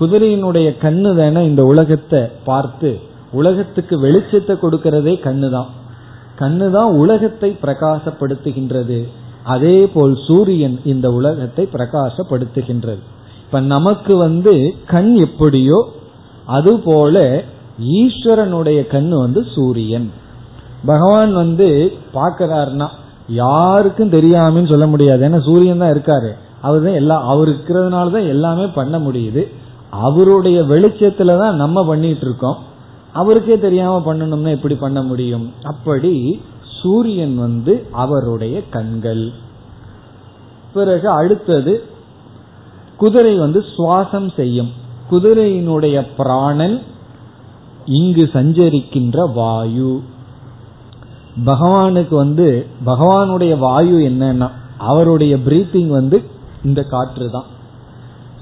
குதிரையினுடைய கண்ணு தானே இந்த உலகத்தை பார்த்து உலகத்துக்கு வெளிச்சத்தை கொடுக்கிறதே கண்ணு தான் கண்ணு தான் உலகத்தை பிரகாசப்படுத்துகின்றது. அதே போல் சூரியன் இந்த உலகத்தை பிரகாசப்படுத்துகின்றது. இப்ப நமக்கு வந்து கண் எப்படியோ அதுபோல ஈஸ்வரனுடைய கண் வந்து சூரியன். பகவான் வந்து பாக்கிறாருன்னா யாருக்கும் தெரியாமன்னு சொல்ல முடியாது. ஏன்னா சூரியன் தான் இருக்காரு. அவர் தான் எல்லா அவர் இருக்கிறதுனால தான் எல்லாமே பண்ண முடியுது. அவருடைய வெளிச்சத்துல தான் நம்ம பண்ணிட்டு இருக்கோம். அவருக்கே தெரியாம பண்ணணும்னா எப்படி பண்ண முடியும்? அப்படி சூரியன் வந்து அவருடைய கண்கள். பிறகு அடுத்தது குதிரை வந்து சுவாசம் செய்யும். குதிரையினுடைய பிராணன் இங்கு சஞ்சரிக்கின்ற வாயு. பகவானுக்கு வந்து பகவானுடைய வாயு என்னன்னா அவருடைய பிரீத்திங் வந்து இந்த காற்று தான்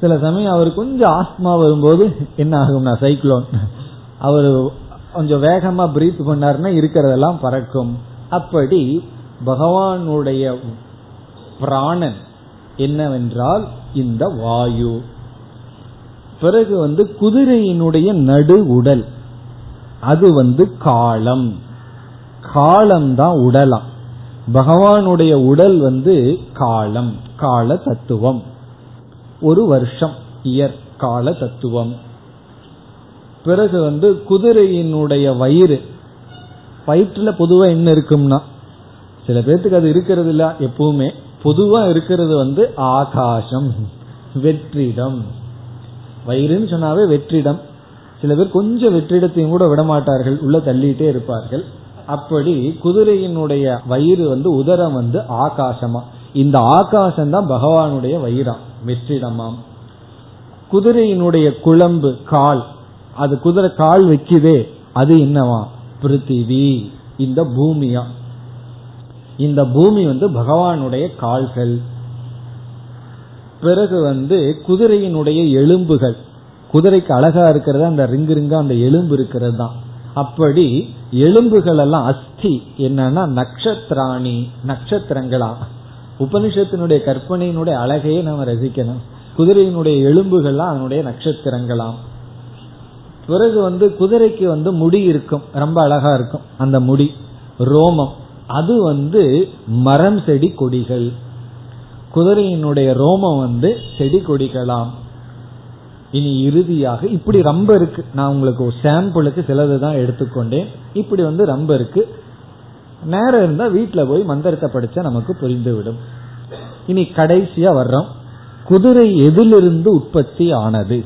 சில சமயம் அவர் கொஞ்சம் ஆஸ்மா வரும்போது என்ன ஆகும்னா சைக்ளோன் அவர் கொஞ்சம் வேகமா பிரீத் பண்ணாருன்னா இருக்கிறதெல்லாம் பறக்கும். அப்படி பகவானுடைய பிராணன் என்னவென்றால் இந்த வாயு. பிறகு வந்து குதிரையினுடைய நடு உடல். அது வந்து காலம். காலம்தான் உடலாம். பகவானுடைய உடல் வந்து காலம் கால தத்துவம். ஒரு வருஷம் இயர் கால தத்துவம். பிறகு வந்து குதிரையினுடைய வயிறு. வயிற்றுல பொதுவா என்ன இருக்கும்னா சில பேர்த்துக்கு அது இருக்கிறது இல்ல எப்பவுமே. பொதுவா இருக்கிறது வந்து ஆகாசம் வெற்றிடம். வயிறுன்னு சொன்னாவே வெற்றிடம். சில பேர் கொஞ்சம் வெற்றிடத்தையும் கூட விடமாட்டார்கள் உள்ள தள்ளிட்டே இருப்பார்கள். அப்படி குதிரையினுடைய வயிறு வந்து உதரம் வந்து ஆகாசமா. இந்த ஆகாசம் தான் பகவானுடைய வயிறாம் வெற்றிடமாம். குதிரையினுடைய குழம்பு கால். அது குதிரை கால் வைக்குதே அது என்னவா? பிருத்திவி. இந்த பூமியா. இந்த பூமி வந்து பகவானுடைய கால்கள். பிறகு வந்து குதிரையினுடைய எலும்புகள். குதிரைக்கு அழகா இருக்கிறது அந்த ரிங்கு ரிங்கா அந்த எலும்பு இருக்கிறது தான் அப்படி எலும்புகள் எல்லாம் அஸ்தி என்னன்னா நட்சத்திராணி நட்சத்திரங்களா உபனிஷத்தினுடைய கற்பனையினுடைய அழகையே நம்ம ரசிக்கணும். குதிரையினுடைய எலும்புகள்லாம் அதனுடைய நட்சத்திரங்களாம் பிறகு வந்து குதிரைக்கு வந்து முடி இருக்கும் ரொம்ப அழகா இருக்கும் அந்த முடி. ரோமம். அது வந்து மரம் செடி கொடிகள். குதிரையினுடைய ரோமம் வந்து செடி கொடிகளாம். இனி இறுதியாக இப்படி ரொம்ப இருக்கு. நான் உங்களுக்கு ஒரு சாம்பிளுக்கு சிலது தான் எடுத்துக்கொண்டேன். இப்படி வந்து ரொம்ப இருக்கு. நேரம் இருந்தா வீட்டுல போய் மந்திரத்தை படிச்சா நமக்கு புரிந்துவிடும். இனி கடைசியா வர்றோம். குதிரை எதிலிருந்து உற்பத்தி ஆனது?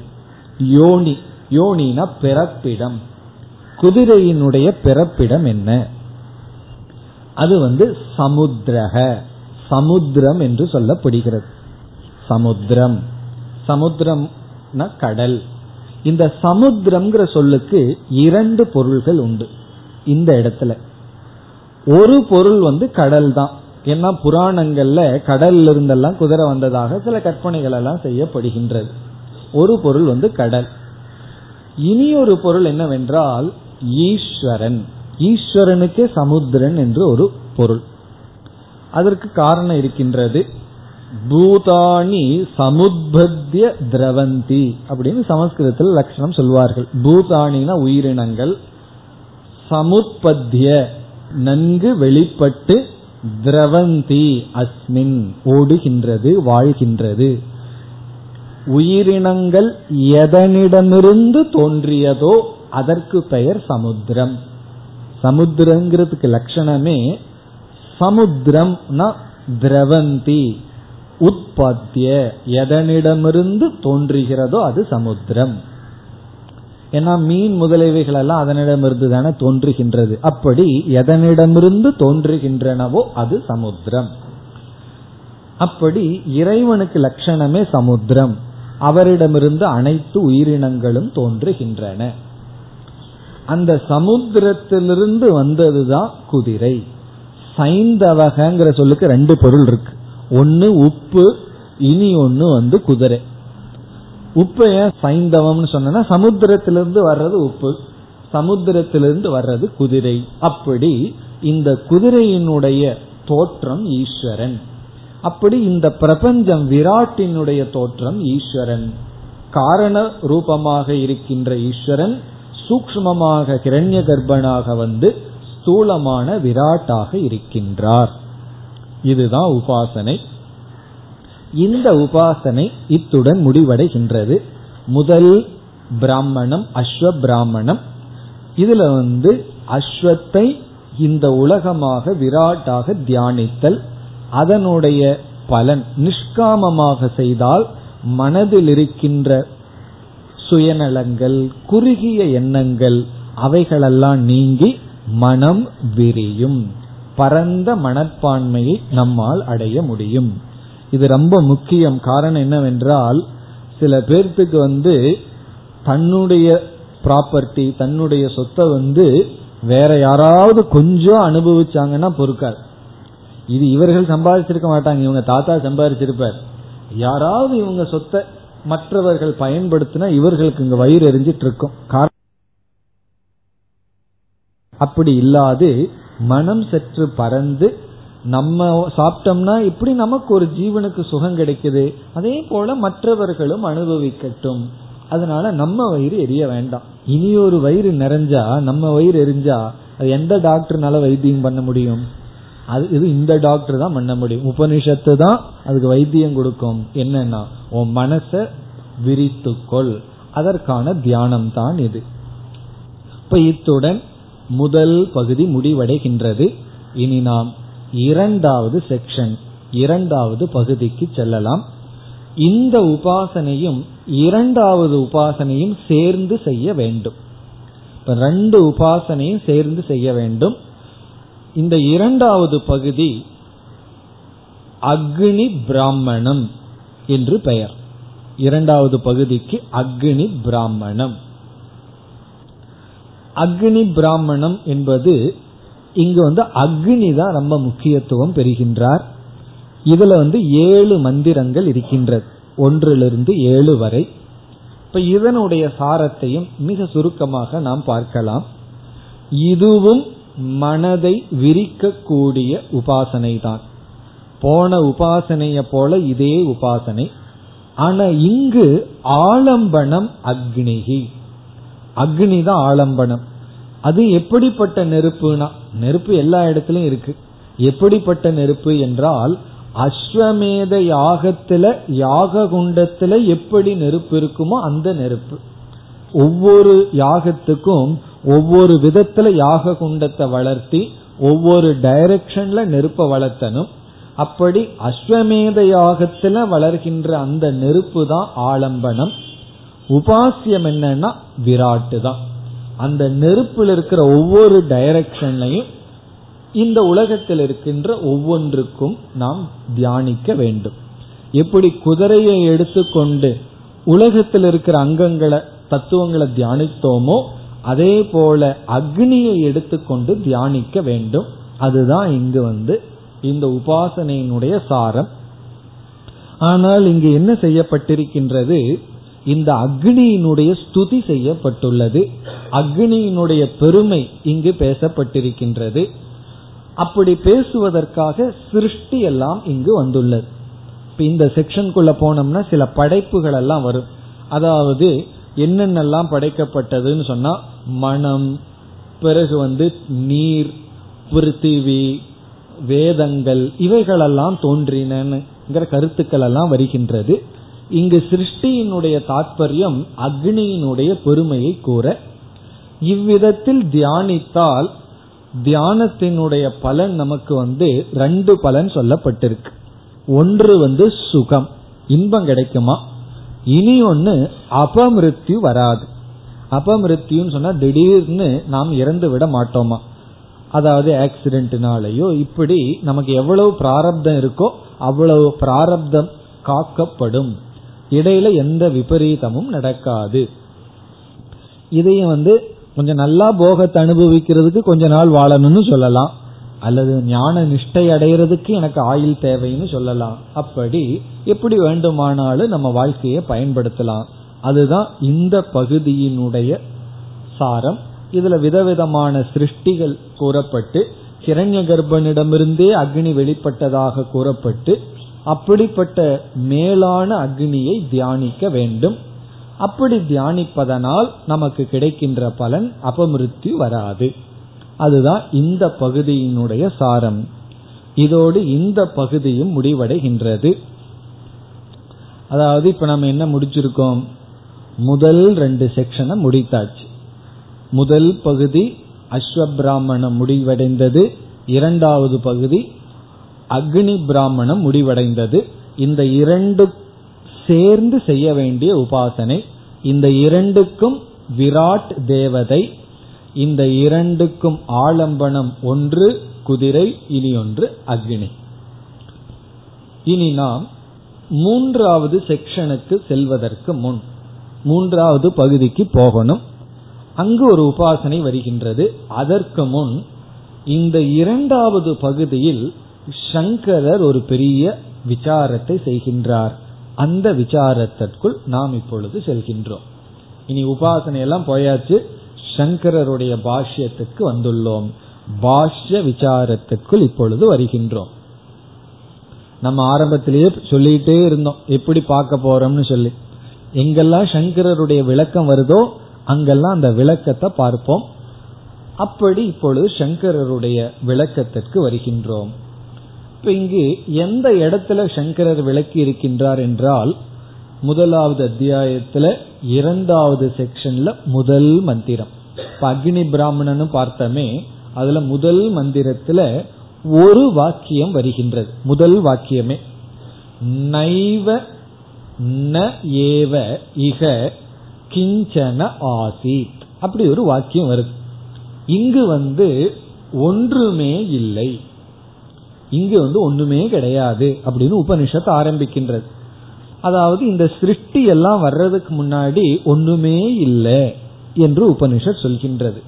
யோனி. யோனினா பிறப்பிடம். குதிரையினுடைய பிறப்பிடம் என்ன? அது வந்து சமுத்திரக சமுத்திரம் என்று சொல்லப்படுகிறது. சமுத்திரம். சமுத்திரம் கடல். இந்த சமுத்திரம்ங்கிற சொல்லுக்கு இரண்டு பொருள்கள் உண்டு இந்த இடத்துல. ஒரு பொருள் வந்து கடல் தான் ஏன்னா புராணங்கள்ல கடல்ல இருந்தெல்லாம் குதிரை வந்ததாக சில கற்பனைகள் எல்லாம் செய்யப்படுகின்றது. ஒரு பொருள் வந்து கடல். இனி ஒரு பொருள் என்னவென்றால் ஈஸ்வரன். ஈஸ்வரனுக்கே சமுத்திரன் என்று ஒரு பொருள். அதற்கு காரணம் இருக்கின்றது. பூதானி சமுத்பத்திய திரவந்தி அப்படின்னு சமஸ்கிருதத்தில் லட்சணம் சொல்வார்கள். பூதானினா உயிரினங்கள். சமுத்பத்திய நன்கு வெளிப்பட்டு திரவந்தி அஸ்மின் ஓடுகின்றது வாழ்கின்றது. உயிரினங்கள் எதனிடமிருந்து தோன்றியதோ அதற்கு பெயர் சமுத்திரம். சமுத்திரங்கிறதுக்கு லட்சணமே சமுத்திரம்னா திரவந்தி. உற்பத்திய எதனிடமிருந்து தோன்றுகிறதோ அது சமுத்திரம். ஏன்னா மீன் முதலியவைகள் எல்லாம் அதனிடமிருந்து தானே தோன்றுகின்றது. அப்படி எதனிடமிருந்து தோன்றுகின்றனவோ அது சமுத்திரம். அப்படி இறைவனுக்கு லட்சணமே சமுத்திரம். அவரிடமிருந்து அனைத்து உயிரினங்களும் தோன்றுகின்றன. அந்த சமுத்திரத்திலிருந்து வந்ததுதான் குதிரை. சைந்தவகங்கிற சொல்லுக்கு ரெண்டு பொருள் இருக்கு. ஒன்னு உப்பு இனி ஒன்னு வந்து குதிரை. உப்பு ஏன் சைந்தவம்னு சொன்னா சமுத்திரத்திலிருந்து வர்றது உப்பு சமுத்திரத்திலிருந்து வர்றது குதிரை. அப்படி இந்த குதிரையினுடைய தோற்றம் ஈஸ்வரன். அப்படி இந்த பிரபஞ்சம் விராட்டினுடைய தோற்றம் ஈஸ்வரன். காரண ரூபமாக இருக்கின்ற ஈஸ்வரன் சூக்மமாக கிரண்ய கர்ப்பனாக வந்து ஸ்தூலமான விராட்டாக இருக்கின்றார். இதுதான் உபாசனை. இந்த உபாசனை இத்துடன் முடிவடைகின்றது. முதல் பிராமணம் அஸ்வ பிராமணம் இதுல வந்து அஸ்வத்தை இந்த உலகமாக விராட்டாக தியானித்தல் அதனுடைய பலன் நிஷ்காமமாக செய்தால் மனதில் இருக்கின்ற சுயநலங்கள் குறுகிய எண்ணங்கள் அவைகளெல்லாம் நீங்கி மனம் விரியும். பரந்த மனப்பான்மையை நம்மால் அடைய முடியும். இது ரொம்ப முக்கியம். காரணம் என்னவென்றால் சில பேர்த்துக்கு வந்து தன்னுடைய ப்ராப்பர்ட்டி தன்னுடைய சொத்தை வந்து வேற யாராவது கொஞ்சம் அனுபவிச்சாங்கன்னா பொறுக்காது. இது இவர்கள் சம்பாதிச்சிருக்க மாட்டாங்க. இவங்க தாத்தா சம்பாதிச்சிருப்பார். யாராவது இவங்க சொத்தை மற்றவர்கள் பயன்படுத்தினா இவர்களுக்கு இங்க வயிறு எரிஞ்சிட்டு இருக்கும். அப்படி இல்லாது மனம் சற்று பறந்து நம்ம சாப்பிட்டோம்னா இப்படி நமக்கு ஒரு ஜீவனுக்கு சுகம் கிடைக்குது. அதே போல மற்றவர்களும் அனுபவிக்கட்டும். அதனால நம்ம வயிறு எரிய வேண்டாம். இனி ஒரு வயிறு நிறைஞ்சா நம்ம வயிறு எரிஞ்சா அது எந்த டாக்டர்னால வைத்தியம் பண்ண முடியும்? அது இது இந்த டாக்டர் தான் பண்ண முடியும். உபனிஷத்து தான் அதுக்கு வைத்தியம் கொடுக்கும். என்னன்னா உன் மனச விரித்துக்கொள். அதற்கான தியானம் தான் இது. இப்ப இத்துடன் முதல் பகுதி முடிவடைகின்றது. இனி நாம் இரண்டாவது செக்ஷன் இரண்டாவது பகுதிக்கு செல்லலாம். இந்த உபாசனையும் இரண்டாவது உபாசனையும் சேர்ந்து செய்ய வேண்டும். இப்ப ரெண்டு உபாசனையும் சேர்ந்து செய்ய வேண்டும். இந்த இரண்டாவது பகுதி அக்னி பிராமணம் என்று பெயர். இரண்டாவது பகுதிக்கு அக்னி பிராமணம். அக்னி பிராமணம் என்பது இங்கு வந்து அக்னி தான் ரொம்ப முக்கியத்துவம் பெறுகின்றார். இதுல வந்து ஏழு மந்திரங்கள் இருக்கின்றது. ஒன்றிலிருந்து ஏழு வரை. இப்ப இதனுடைய சாரத்தையும் மிக சுருக்கமாக நாம் பார்க்கலாம். இதுவும் மனதை விரிக்கக்கூடிய உபாசனை தான் போன உபாசனைய போல இதே உபாசனை. ஆனா இங்கு ஆலம்பனம் அக்னிகி அக்னி தான் ஆலம்பனம். அது எப்படிப்பட்ட நெருப்புனா நெருப்பு எல்லா இடத்துலயும் இருக்கு. எப்படிப்பட்ட நெருப்பு என்றால் அஸ்வமேத யாகத்துல யாக குண்டத்துல எப்படி நெருப்பு இருக்குமோ அந்த நெருப்பு. ஒவ்வொரு யாகத்துக்கும் ஒவ்வொரு விதத்துல யாக குண்டத்தை வளர்த்தி ஒவ்வொரு டைரக்ஷன்ல நெருப்ப வளர்த்தனும். அப்படி அஸ்வமேத யாகத்துல வளர்கின்ற அந்த நெருப்பு தான் ஆலம்பனம். உபாசியம் என்னன்னா விராட்டு தான். அந்த நெருப்பில் இருக்கிற ஒவ்வொரு டைரக்ஷன்லையும் இந்த உலகத்தில் இருக்கின்ற ஒவ்வொன்றுக்கும் நாம் தியானிக்க வேண்டும். எப்படி குதிரையை எடுத்துக்கொண்டு உலகத்தில் இருக்கிற அங்கங்களை தத்துவங்களை தியானித்தோமோ அதே போல அக்னியை எடுத்துக்கொண்டு தியானிக்க வேண்டும். அதுதான் இங்கு வந்து இந்த உபாசனையினுடைய சாரம். ஆனால் இங்கு என்ன செய்யப்பட்டிருக்கின்றது? இந்த அக்னியினுடைய ஸ்துதி செய்யப்பட்டுள்ளது. அக்னியினுடைய பெருமை இங்கு பேசப்பட்டிருக்கின்றது. அப்படி பேசுவதற்காக சிருஷ்டி எல்லாம் இங்கு வந்துள்ளது. இப்ப இந்த செக்ஷனுக்குள்ள போனோம்னா சில படைப்புகள் எல்லாம் வரும். அதாவது என்னென்னலாம் படைக்கப்பட்டதுன்னு சொன்னா மனம் பிறகு வந்து நீர் பிருத்திவி வேதங்கள் இவைகளெல்லாம் தோன்றினங்கிற கருத்துக்கள் எல்லாம் வருகின்றது. இங்கு சிருஷ்டியினுடைய தாற்பயம் அக்னியினுடைய பெருமையை கூற இவ்விதத்தில் தியானித்தால் தியானத்தினுடைய பலன் நமக்கு வந்து ரெண்டு பலன் சொல்லப்பட்டிருக்கு. ஒன்று வந்து சுகம் இன்பம் கிடைக்குமா? இனி ஒன்னு அபமிருத்யு வராது. அபமிருத்யுன்னு சொன்னா திடீர்னு நாம் இறந்து விட மாட்டோமா? அதாவது ஆக்சிடென்ட்னாலேயோ இப்படி நமக்கு எவ்வளவு பிராரப்தம் இருக்கோ அவ்வளவு பிராரப்தம் காக்கப்படும். இடையில எந்த விபரீதமும் நடக்காது. இதையும் வந்து கொஞ்சம் நல்லா போகத்தை அனுபவிக்கிறதுக்கு கொஞ்ச நாள் வாழணும்னு சொல்லலாம். அல்லது ஞான நிஷ்டை அடைகிறதுக்கு எனக்கு ஆயுள் தேவைன்னு சொல்லலாம். அப்படி எப்படி வேண்டுமானாலும் நம்ம வாழ்க்கையை பயன்படுத்தலாம். அதுதான் இந்த பகுதியினுடைய சாரம். இதுல விதவிதமான சிருஷ்டிகள் கூறப்பட்டு கிரண்ய கர்ப்பனிடமிருந்தே அக்னி வெளிப்பட்டதாக கூறப்பட்டு அப்படிப்பட்ட மேலான அக்னியை தியானிக்க வேண்டும். அப்படி தியானிப்பதனால் நமக்கு கிடைக்கின்ற பலன் அபமிருத்தி வராது. அதுதான் இந்த பகுதியினுடைய சாரம். இதோடு இந்த பகுதியும் முடிவடைகின்றது. அதாவது இப்ப நம்ம என்ன முடிச்சிருக்கோம்? முதல் ரெண்டு செக்ஷனை முடித்தாச்சு. முதல் பகுதி அஸ்வபிராமணம் முடிவடைந்தது. இரண்டாவது பகுதி அக்னி பிராமணம் முடிவடைந்தது. இந்த இரண்டு சேர்ந்து செய்ய வேண்டிய உபாசனை இந்த இரண்டுக்கும் விராட் தேவதை இந்த இரண்டுக்கும் ஆலம்பனம் ஒன்று குதிரை இனி ஒன்று அக்னி. இனி நாம் மூன்றாவது செக்ஷனுக்கு செல்வதற்கு முன் மூன்றாவது பகுதிக்கு போகணும். அங்கு ஒரு உபாசனை வருகின்றது. அதற்கு முன் இந்த இரண்டாவது பகுதியில் சங்கரர் ஒரு பெரிய விசாரத்தை செய்கின்றார். அந்த விசாரத்திற்குள் நாம் இப்பொழுது செல்கின்றோம். இனி உபாசனை எல்லாம் போயாச்சு. சங்கரருடைய பாஷ்யத்துக்கு வந்துள்ளோம். பாஷ்ய விசாரத்துக்குள் இப்பொழுது வருகின்றோம். நம்ம ஆரம்பத்திலேயே சொல்லிட்டே இருந்தோம். எப்படி பார்க்க போறோம்னு சொல்லி. எங்கெல்லாம் சங்கரருடைய விளக்கம் வருதோ அங்கெல்லாம் அந்த விளக்கத்தை பார்ப்போம். அப்படி இப்பொழுது சங்கரருடைய விளக்கத்திற்கு வருகின்றோம். இப்ப இங்கு எந்த இடத்துல சங்கரர் விளக்கி இருக்கின்றார் என்றால் முதலாவது அத்தியாயத்துல இரண்டாவது செக்ஷன்ல முதல் மந்திரம். இப்ப அக்னி பிராமணன் பார்த்தமே அதுல முதல் மந்திரத்துல ஒரு வாக்கியம் வருகின்றது. முதல் வாக்கியமே நைவ ந ஏவ இக கிஞ்சன ஆசித். அப்படி ஒரு வாக்கியம் வருது. இங்கு வந்து ஒன்றுமே இல்லை. இங்கு வந்து ஒண்ணுமே கிடையாது அப்படின்னு உபனிஷத்து ஆரம்பிக்கின்றது. அதாவது இந்த சிருஷ்டி எல்லாம் வர்றதுக்கு முன்னாடி ஒண்ணுமே இல்லை என்று உபனிஷத் சொல்கின்றது.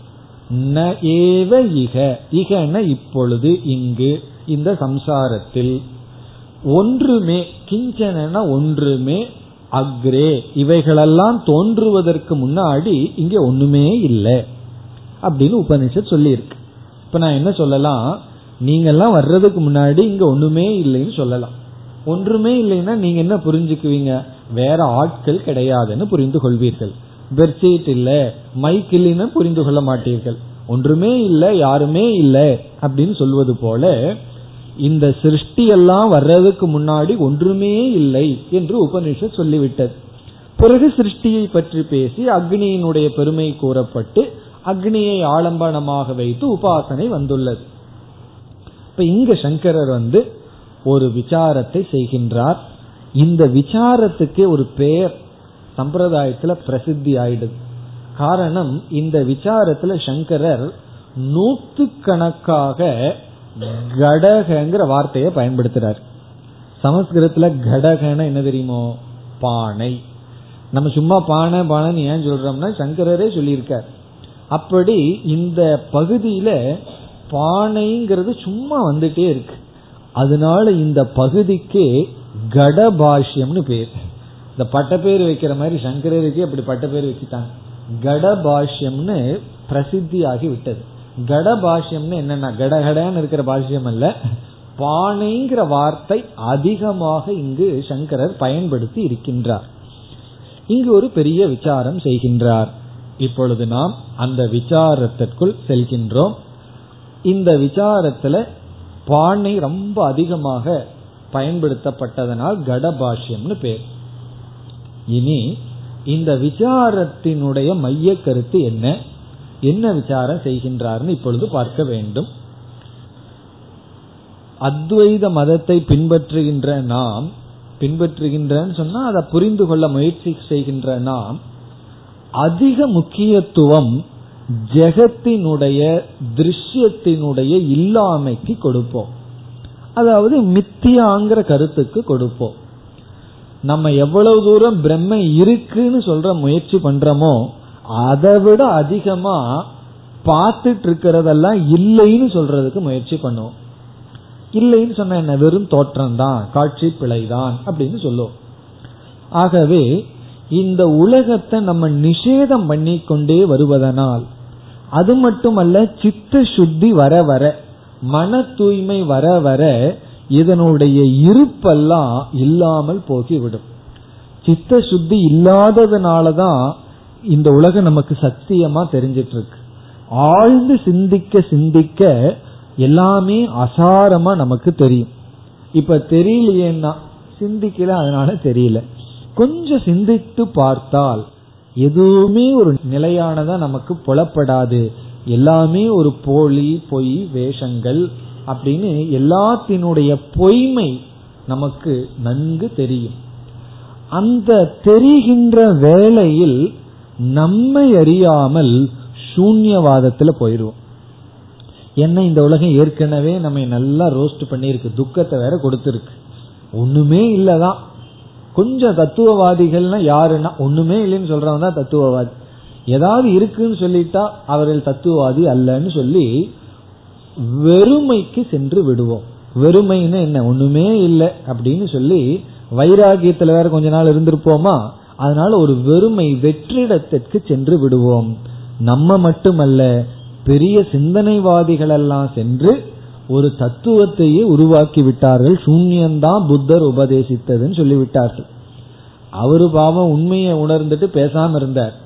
ந ஏவ இக இகன இப்பொழுது இங்கு இந்த சம்சாரத்தில். ஒன்றுமே கிஞ்சன ஒன்றுமே அக்ரே இவைகளெல்லாம் தோன்றுவதற்கு முன்னாடி இங்க ஒண்ணுமே இல்லை. அப்படின்னு உபனிஷத் சொல்லியிருக்கு. இப்ப நான் என்ன சொல்லலாம்? நீங்கெல்லாம் வர்றதுக்கு முன்னாடி இங்க ஒண்ணுமே இல்லைன்னு சொல்லலாம். ஒன்றுமே இல்லைன்னா நீங்க என்ன புரிஞ்சுக்குவீங்க? வேற ஆட்கள் கிடையாதுன்னு புரிந்து கொள்வீர்கள். பெட்ஷீட் இல்ல மைக் இல்லைன்னு புரிந்து கொள்ள மாட்டீர்கள். ஒன்றுமே இல்லை யாருமே இல்லை அப்படின்னு சொல்வது போல இந்த சிருஷ்டி எல்லாம் வர்றதுக்கு முன்னாடி ஒன்றுமே இல்லை என்று உபனிஷத் சொல்லிவிட்டது. பிறகு சிருஷ்டியை பற்றி பேசி அக்னியினுடைய பெருமை கூறப்பட்டு அக்னியை ஆலம்பனமாக வைத்து உபாசனை வந்துள்ளது. இப்ப இங்க சங்கரர் வந்து ஒரு விசாரத்தை செய்கின்றார். இந்த விசாரத்துக்கு ஒரு பெயர் சம்பிரதாயத்துல பிரசித்தி ஆயிடுது. காரணம் இந்த விசாரத்துல சங்கரர் நூத்துக்கணக்காக கடகங்கிற வார்த்தையை பயன்படுத்துறார். சமஸ்கிருதத்துல கடகன என்ன தெரியுமோ? பானை. நம்ம சும்மா பானை பானைன்னு ஏன் சொல்றோம்னா சங்கரரே சொல்லியிருக்கார். அப்படி இந்த பகுதியில பானைங்கிறது சும்மா வந்துட்டே இருக்கு. அதனால இந்த பகுதிக்கு கடபாஷ்யம்னு பேர். இந்த பட்ட பேர் வைக்கிற மாதிரி சங்கரருக்கு அப்படி பட்ட பேர் வச்சுட்டாங்க. கடபாஷ்யம்னு பிரசித்தி ஆகி விட்டது. கடபாஷ்யம்னு என்னன்னா கடகடன்னு இருக்கிற பாஷ்யம் அல்ல. பானைங்கிற வார்த்தை அதிகமாக இங்கு சங்கரர் பயன்படுத்தி இருக்கின்றார். இங்கு ஒரு பெரிய விசாரம் செய்கின்றார். இப்பொழுது நாம் அந்த விசாரத்திற்குள் செல்கின்றோம். இந்த விசாரத்துல பானை ரொம்ப அதிகமாக பயன்படுத்தப்பட்டதனால் கடபாஷ்யம்னு பேர். இனி இந்த விசாரத்தினுடைய மைய கருத்து என்ன? என்ன விசாரம் செய்கின்றார்னு இப்பொழுது பார்க்க வேண்டும். அத்வைத மதத்தை பின்பற்றுகின்ற நாம் பின்பற்றுகின்றன்னு சொன்னா அதை புரிந்து கொள்ள முயற்சி செய்கின்ற நாம் அதிக முக்கியத்துவம் ஜெகத்தினுடைய திருஷ்யத்தினுடைய இல்லாமைக்கு கொடுப்போம். அதாவது மித்தியாங்கிற கருத்துக்கு கொடுப்போம். நம்ம எவ்வளவு தூரம் பிரம்ம இருக்குன்னு சொல்ற முயற்சி பண்றோமோ அதை விட அதிகமா பார்த்துட்டு இருக்கிறதெல்லாம் இல்லைன்னு சொல்றதுக்கு முயற்சி பண்ணுவோம். இல்லைன்னு சொன்ன என்ன? வெறும் தோற்றம் தான் காட்சி பிழைதான் அப்படின்னு சொல்லுவோம். ஆகவே இந்த உலகத்தை நம்ம நிஷேதம் பண்ணி கொண்டே வருவதனால் அது மட்டுமல்ல சித்த சுத்தி வர வர மன தூய்மை வர வர இதனுடைய இருப்பெல்லாம் இல்லாமல் போகிவிடும். சித்த சுத்தி இல்லாததுனாலதான் இந்த உலகம் நமக்கு சத்தியமா தெரிஞ்சிட்டு இருக்கு ஆழ்ந்து சிந்திக்க சிந்திக்க எல்லாமே அசாரமா நமக்கு தெரியும். இப்ப தெரியலையேன்னா சிந்திக்கல அதனால தெரியல. கொஞ்சம் சிந்தித்து பார்த்தால் எதுவுமே ஒரு நிலையானதா நமக்கு புலப்படாது. எல்லாமே ஒரு போலி பொய் வேஷங்கள் அப்படின்னு எல்லாத்தினுடைய பொய்மை நமக்கு நன்கு தெரியும். அந்த தெரிகின்ற வேளையில் நம்மை அறியாமல் சூன்யவாதத்துல போயிடுவோம். என்ன இந்த உலகம் ஏற்கனவே நம்ம நல்லா ரோஸ்ட் பண்ணியிருக்கு துக்கத்தை வேற கொடுத்துருக்கு. ஒண்ணுமே இல்லதான். கொஞ்சம் தத்துவவாதிகள்னா யாருன்னா ஒண்ணுமே இல்லைன்னு சொல்றவங்க தான் தத்துவவாதி. ஏதாவது இருக்குன்னு சொல்லிட்டா அவர்கள் தத்துவவாதி அல்லன்னு சொல்லி வெறுமைக்கு சென்று விடுவோம். வெறுமைன்னு என்ன? ஒண்ணுமே இல்லை அப்படின்னு சொல்லி வைராகியத்துல வேற கொஞ்ச நாள் இருந்திருப்போமா? அதனால ஒரு வெறுமை வெற்றிடத்திற்கு சென்று விடுவோம். நம்ம மட்டுமல்ல பெரிய சிந்தனைவாதிகள் எல்லாம் சென்று ஒரு தத்துவத்தையே உருவாக்கி விட்டார்கள் சூன்யந்தான் புத்தர் உபதேசித்ததுன்னு சொல்லிவிட்டார்கள். அவரு பாவம் உண்மையை உணர்ந்துட்டு பேசாம இருந்தார்.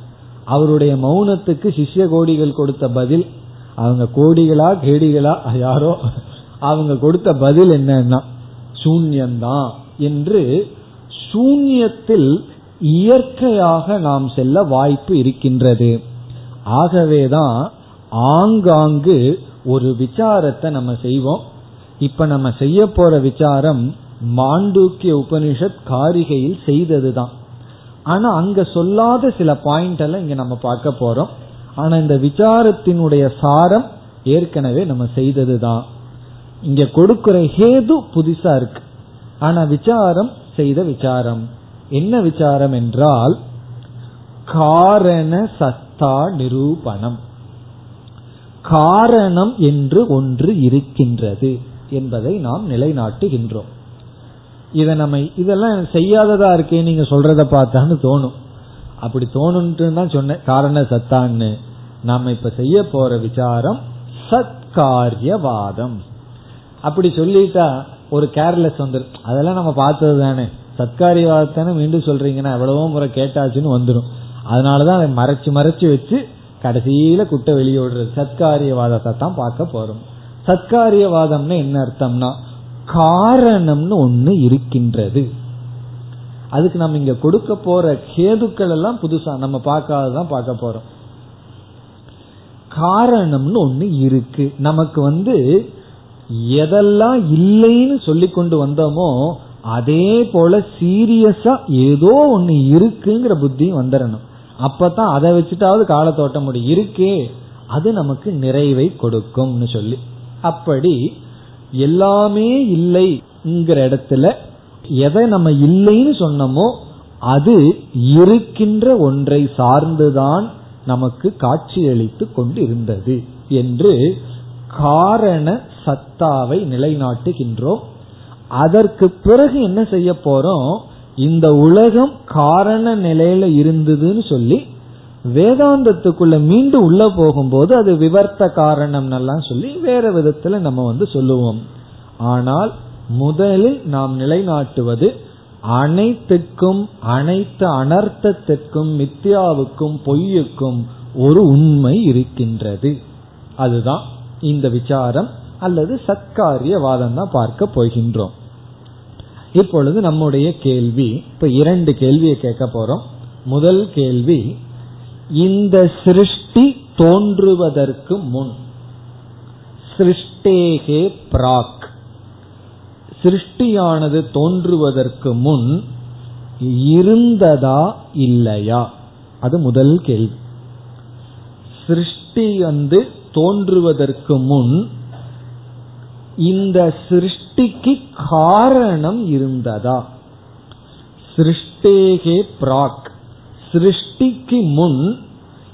அவருடைய மௌனத்துக்கு சிஷ்ய கோடிகள் கொடுத்த பதில் அவங்க கோடிகளா கேடிகளா யாரோ அவங்க கொடுத்த பதில் என்னன்னா சூன்யந்தான் என்று சூன்யத்தில் இயற்கையாக நாம் செல்ல வாய்ப்பு இருக்கின்றது. ஆகவேதான் ஆங்காங்கு ஒரு விசாரத்தை நம்ம செய்வோம். இப்ப நம்ம செய்ய போற விசாரம் மாண்டூக்கிய உபனிஷத் காரிகையில் செய்ததுதான். ஆனா அங்க சொல்லாத சில பாயிண்ட் எல்லாம் இங்க நம்ம பார்க்க போறோம். ஆனா இந்த விசாரத்தினுடைய சாரம் ஏற்கனவே நம்ம செய்ததுதான். இங்க கொடுக்கிற ஹேது புதுசா இருக்கு. ஆனா விசாரம் செய்த விசாரம். என்ன விசாரம் என்றால் காரண சத்தா நிரூபணம். காரணம் என்று ஒன்று இருக்கின்றது என்பதை நாம் நிலைநாட்டுகின்றோம். இதை நம்ம இதெல்லாம் செய்யாததா இருக்கே நீங்க சொல்றத பார்த்தான்னு தோணும். அப்படி தோணுன்ட்டு தான் சொன்னேன் காரண சத்தான்னு. நாம இப்ப செய்ய போற விசாரம் சத்காரியவாதம். அப்படி சொல்லிட்டா ஒரு கேர்லெஸ் வந்துடும் அதெல்லாம் நம்ம பார்த்தது தானே. சத்காரியவாதத்தானே மீண்டும் சொல்றீங்கன்னா எவ்வளவோ முறை கேட்டாச்சுன்னு வந்துடும் அதனாலதான் அதை மறைச்சு மறைச்சு வச்சு கடைசியில குட்டை வெளியே விடுறது. சத்காரியவாதத்தை தான் பார்க்க போறோம். சத்காரியவாதம்னு என்ன அர்த்தம்னா காரணம்னு ஒண்ணு இருக்கின்றது. அதுக்கு நம்ம இங்க கொடுக்க போற கேதுக்கள் எல்லாம் புதுசா நம்ம பார்க்காததான் பார்க்க போறோம். காரணம்னு ஒண்ணு இருக்கு. நமக்கு வந்து எதெல்லாம் இல்லைன்னு சொல்லி கொண்டு வந்தோமோ அதே போல சீரியஸா ஏதோ ஒண்ணு இருக்குங்கிற புத்தியும் வந்துடணும். அப்பதான் அதை வச்சுட்டாவது காலத்தை ஓட்ட முடியும். இருக்கே அது நமக்கு நிறைவை கொடுக்கும்னு சொல்லி. அப்படி எல்லாமே இல்லைங்கிற இடத்துல எதை நம்ம இல்லைன்னு சொன்னோமோ அது இருக்கின்ற ஒன்றை சார்ந்துதான் நமக்கு காட்சியளித்து கொண்டு இருந்தது என்று காரண சத்தாவை நிலைநாட்டுகின்றோம். அதற்கு பிறகு என்ன செய்ய போறோம்? இந்த உலகம் காரண நிலையில இருந்ததுன்னு சொல்லி வேதாந்தத்துக்குள்ள மீண்டும் உள்ள போகும்போது அது விவர்த்த காரணம் எல்லாம் சொல்லி வேற விதத்துல நம்ம வந்து சொல்லுவோம். ஆனால் முதலில் நாம் நிலைநாட்டுவது அனைத்துக்கும் அனைத்து அனர்த்தத்திற்கும் மித்யாவுக்கும் பொய்யுக்கும் ஒரு உண்மை இருக்கின்றது. அதுதான் இந்த விசாரம் அல்லது சத்காரியவாதம் தான் பார்க்க போகின்றோம். இப்பொழுது நம்முடைய கேள்வி இப்ப இரண்டு கேள்வியை கேட்க போறோம். முதல் கேள்வி இந்த சிருஷ்டி தோன்றுவதற்கு முன் சிருஷ்டேகே பிராக் சிருஷ்டியானது தோன்றுவதற்கு முன் இருந்ததா இல்லையா? அது முதல் கேள்வி. சிருஷ்டி வந்து தோன்றுவதற்கு முன் இந்த சிருஷ்டி சிருஷ்டிக்கு காரணம் இருந்ததா? சிருஷ்டேகே பிராக். சிருஷ்டிக்கு முன்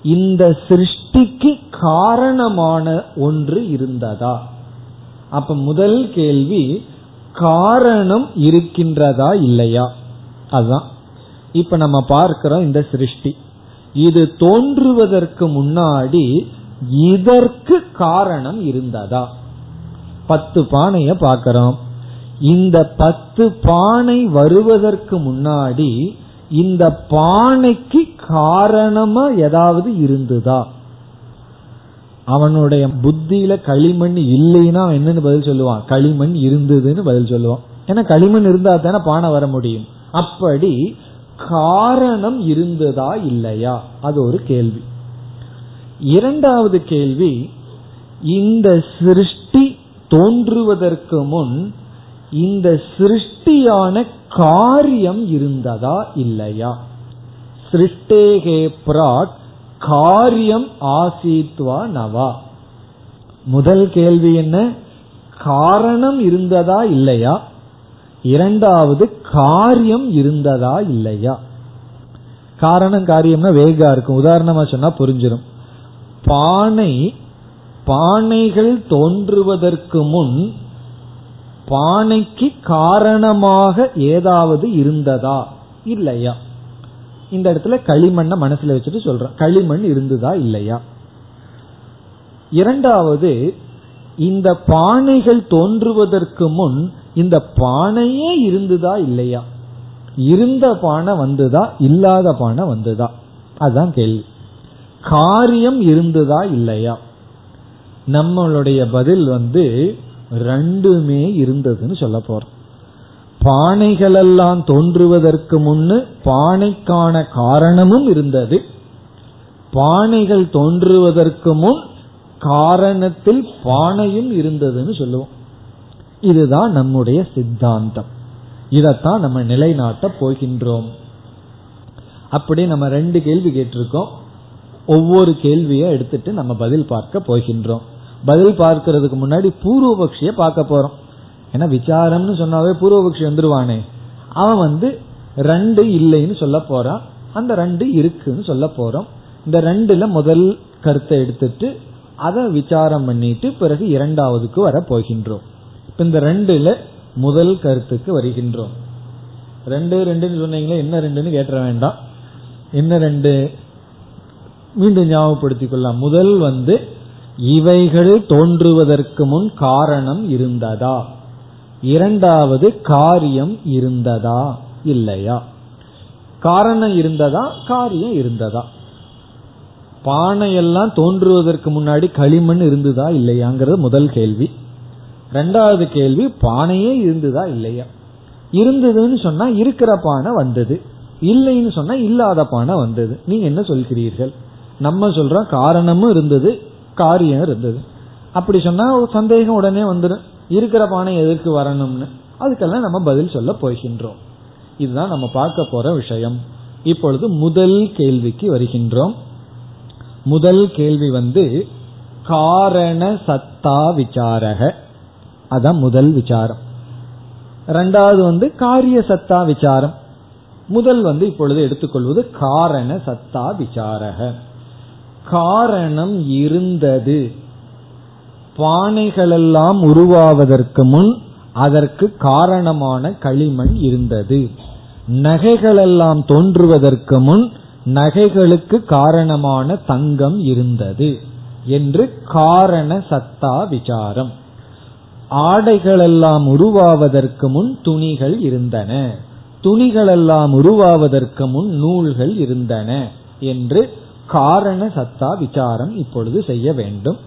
இந்த சிருஷ்டிக்கு காரணமான ஒன்று இருந்ததா? அப்ப முதல் கேள்வி காரணம் இருக்கின்றதா இல்லையா? அதுதான் இப்ப நம்ம பார்க்கிறோம் இந்த சிருஷ்டி. இது தோன்றுவதற்கு முன்னாடி இதற்கு காரணம் இருந்ததா? பத்து பானைய பார்க்கிறோம் இந்த பத்து பானை வருவதற்கு முன்னாடி இந்த பானைக்கு காரணமா ஏதாவது இருந்ததா? அவனுடைய புத்தியில களிமண் இல்லைன்னா என்னன்னு பதில் சொல்லுவான். களிமண் இருந்ததுன்னு பதில் சொல்லுவான். ஏன்னா களிமண் இருந்தா தானே பானை வர முடியும். அப்படி காரணம் இருந்ததா இல்லையா? அது ஒரு கேள்வி. இரண்டாவது கேள்வி இந்த சிருஷ்டி தோன்றுவதற்கு முன் இந்த சிருஷ்டியான காரியம் இருந்ததா இல்லையா? சிருஷ்டேகே பிராட் காரியம் ஆசீத்வா நவா. முதல் கேள்வி என்ன? காரணம் இருந்ததா இல்லையா? இரண்டாவது காரியம் இருந்ததா இல்லையா? காரணம் காரியம்னா வேகா இருக்கும். உதாரணமா சொன்னா புரிஞ்சிடும் பானை பானைகள் தோன்றுவதற்கு முன் பானைக்கு காரணமாக ஏதாவது இருந்ததா? இல்லையா? இந்த இடத்துல களிமண்ண மனசுல வச்சுட்டு சொல்றேன். களிமண் இருந்ததா இல்லையா? இரண்டாவது இந்த பானைகள் தோன்றுவதற்கு முன் இந்த பானையே இருந்ததா இல்லையா? இருந்த பானை வந்துதா இல்லாத பானை வந்துதா? அதுதான் கேள்வி. காரியம் இருந்ததா இல்லையா? நம்மளுடைய பதில் வந்து ரெண்டுமே இருந்ததுன்னு சொல்ல போறோம். பானைகளெல்லாம் தோன்றுவதற்கு முன்னு பானைக்கான காரணமும் இருந்தது. பானைகள் தோன்றுவதற்கு முன் காரணத்தில் பானையும் இருந்ததுன்னு சொல்லுவோம். இதுதான் நம்முடைய சித்தாந்தம். இதத்தான் நம்ம நிலைநாட்ட போகின்றோம். அப்படி நம்ம ரெண்டு கேள்வி கேட்டிருக்கோம். ஒவ்வொரு கேள்வியை எடுத்துட்டு நம்ம பதில் பார்க்க போகின்றோம். பதில் பார்க்கறதுக்கு முன்னாடி பூர்வபக்ஷிய பார்க்க போறோம். ஏன்னா விசாரம்னு சொன்னாவே பூர்வபக்ஷி வந்துருவானே. அவன் வந்து ரெண்டு இல்லைன்னு சொல்ல போறான். அந்த ரெண்டு இருக்குன்னு சொல்ல போறோம். இந்த ரெண்டுல முதல் கருத்தை எடுத்துட்டு அதை விசாரம் பண்ணிட்டு பிறகு இரண்டாவதுக்கு வர போகின்றோம். இப்ப இந்த ரெண்டுல முதல் கருத்துக்கு வருகின்றோம். ரெண்டு ரெண்டுன்னு சொன்னீங்களே என்ன ரெண்டுன்னு கேட்ட வேண்டாம். என்ன ரெண்டு? மீண்டும் ஞாபகப்படுத்திக் கொள்ளலாம். முதல் வந்து இவைகள் தோன்றுவதற்கு முன் காரணம் இருந்ததா? இரண்டாவது காரியம் இருந்ததா? இல்லையா? காரணம் இருந்ததா? காரியம் இருந்ததா? பானையெல்லாம் தோன்றுவதற்கு முன்னாடி களிமண் இருந்ததா? இல்லையாங்கிறது முதல் கேள்வி. ரெண்டாவது கேள்வி பானையே இருந்ததா? இல்லையா? இருந்ததுன்னு சொன்னா இருக்கிற பானை வந்தது. இல்லைன்னு சொன்னா இல்லாத பானை வந்தது. நீங்க என்ன சொல்கிறீர்கள்? நம்ம சொல்றோம் காரணமும் இருந்தது காரியம் இருந்தது. அப்படி சொன்னா சந்தேகம் உடனே வந்துடும் இருக்கிற பானை எதற்கு வரணும்னு. அதுக்கெல்லாம் நம்ம பதில் சொல்ல போகின்றோம். இதுதான் நம்ம பார்க்க போற விஷயம். இப்பொழுது முதல் கேள்விக்கு வருகின்றோம். முதல் கேள்வி வந்து காரண சத்தா விசாரக. அதான் முதல் விசாரம். ரெண்டாவது வந்து காரிய சத்தா விசாரம். முதல் வந்து இப்பொழுது எடுத்துக்கொள்வது காரண சத்தா விசாரக. காரணம் இருந்தது. பானைகளெல்லாம் உருவாவதற்கு முன் அதற்கு காரணமான களிமண் இருந்தது. நகைகளெல்லாம் தோன்றுவதற்கு முன் நகைகளுக்கு காரணமான தங்கம் இருந்தது என்று காரண சத்தா விசாரம். ஆடைகளெல்லாம் உருவாவதற்கு முன் துணிகள் இருந்தன. துணிகளெல்லாம் உருவாவதற்கு முன் நூல்கள் இருந்தன என்று காரண சத்தா விசாரம் இப்பொழுது செய்ய வேண்டும்.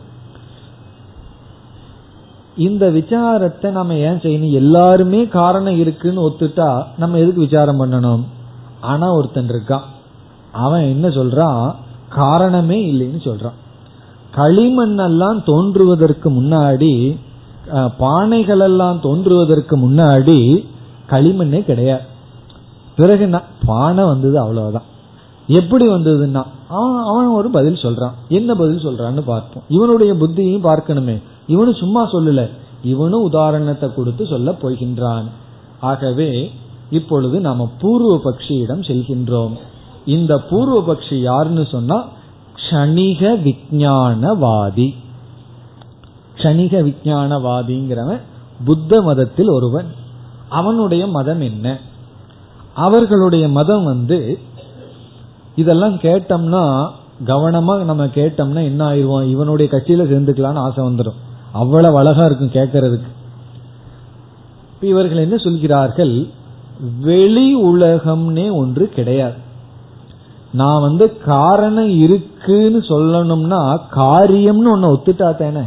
இந்த விசாரத்தை நம்ம ஏன் செய்யணும்? எல்லாருமே காரணம் இருக்குன்னு ஒத்துட்டா நம்ம எதுக்கு விசாரம் பண்ணணும்? ஆனா ஒருத்தன் இருக்கான். அவன் என்ன சொல்றான்? காரணமே இல்லைன்னு சொல்றான். களிமண்ணெல்லாம் தோன்றுவதற்கு முன்னாடி பானைகள் எல்லாம் தோன்றுவதற்கு முன்னாடி களிமண்ணே கிடையாது. பிறகு பானை வந்தது அவ்வளவுதான். எப்படி வந்ததுன்னா அவன் ஒரு பதில் சொல்றான். என்ன பதில் சொல்றான்னு பார்ப்போம். இவனுடைய புத்தியையும் பார்க்கணுமே. இவனு சும்மா சொல்லல. இவனும் உதாரணத்தை கொடுத்து சொல்ல போகின்றான். ஆகவே இப்பொழுது நாம பூர்வ பக்ஷியிடம் செல்கின்றோம். இந்த பூர்வ பக்ஷி யாருன்னு சொன்னா க்ஷணிக விஜானவாதி க்ஷணிக விஜானவாதிங்கிறவன் புத்த மதத்தில் ஒருவன். அவனுடைய மதம் என்ன? அவர்களுடைய மதம் வந்து இதெல்லாம் கேட்டோம்னா கவனமா நம்ம கேட்டோம்னா என்ன ஆயிடுவோம் இவனுடைய கட்சியில சேர்ந்துக்கலாம்னு ஆசை வந்துடும் அவ்வளவு அழகா இருக்கும் கேட்கறதுக்கு. இவர்கள் என்ன சொல்கிறார்கள்? வெளி உலகம்னே ஒன்று கிடையாது. நான் வந்து காரணம் இருக்குன்னு சொல்லணும்னா காரியம்னு ஒன்னு ஒத்துட்டா தானே?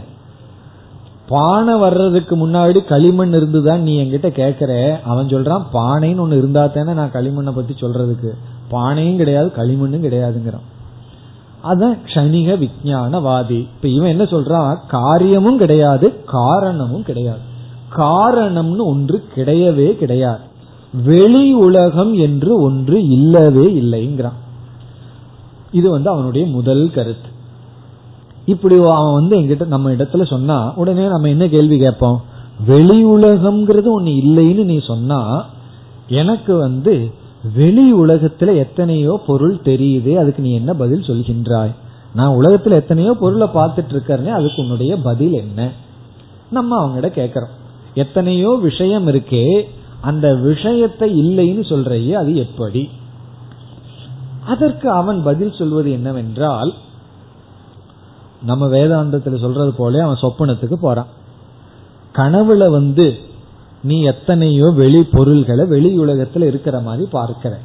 பானை வர்றதுக்கு முன்னாடி களிமண் இருந்துதான் நீ என்கிட்ட கேக்குற அவன் சொல்றான் பானைன்னு ஒன்னு இருந்தா தானே நான் களிமண்ணை பத்தி சொல்றதுக்கு? பானையும் கிடையாது களிமண்ணும் கிடையாதுங்கிறான். அதான் க்ஷணிக விஜயானவாதி இப்ப இவன் என்ன சொல்றான்? காரியமும் கிடையாது காரணமும் கிடையாது. காரணம்னு ஒன்று கிடையவே கிடையாது. வெளி உலகம் என்று ஒன்று இல்லவே இல்லைங்கிறான். இது வந்து அவனுடைய முதல் கருத்து. இப்படி அவன் வந்து எங்கிட்ட நம்ம இடத்துல சொன்னா உடனே நம்ம என்ன கேள்வி கேட்போம்? வெளி உலகம்ங்கிறது ஒன்னு இல்லைன்னு நீ சொன்னா எனக்கு வந்து வெளி உலகத்துல எத்தனையோ பொருள் தெரியுது அதுக்கு நீ என்ன பதில் சொல்கின்றாய்? நான் உலகத்துல எத்தனையோ பொருளை பார்த்துட்டு இருக்கறனே அதுக்கு உன்னுடைய பதில் என்ன? நம்ம அவங்ககிட்ட கேட்கறோம் எத்தனையோ விஷயம் இருக்கே அந்த விஷயத்தை இல்லைன்னு சொல்றையே அது எப்படி? அதற்கு அவன் பதில் சொல்வது என்னவென்றால் நம்ம வேதாந்தத்தில் சொல்றது போல அவன் சொப்பனத்துக்கு போறான். கனவுல வந்து நீ எத்தனையோ வெளி பொருள்களை வெளி உலகத்துல இருக்கிற மாதிரி பார்க்கிற.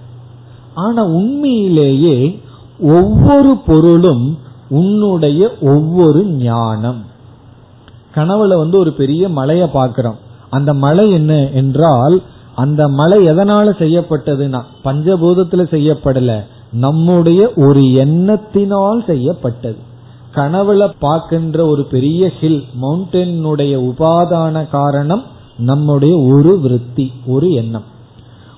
ஆனா உண்மையிலேயே ஒவ்வொரு பொருளும் உன்னுடைய ஒவ்வொரு ஞானம். கனவுல வந்து ஒரு பெரிய மலையை பார்க்கிறோம். அந்த மலை என்ன என்றால் அந்த மலை எதனால செய்யப்பட்டதுன்னா பஞ்சபூதத்துல செய்யப்படல நம்முடைய ஒரு எண்ணத்தினால் செய்யப்பட்டது. கனவுல பார்க்கின்ற ஒரு பெரிய ஹில் மவுண்டனுடைய உபாதான காரணம் நம்முடைய ஒரு விருத்தி ஒரு எண்ணம்.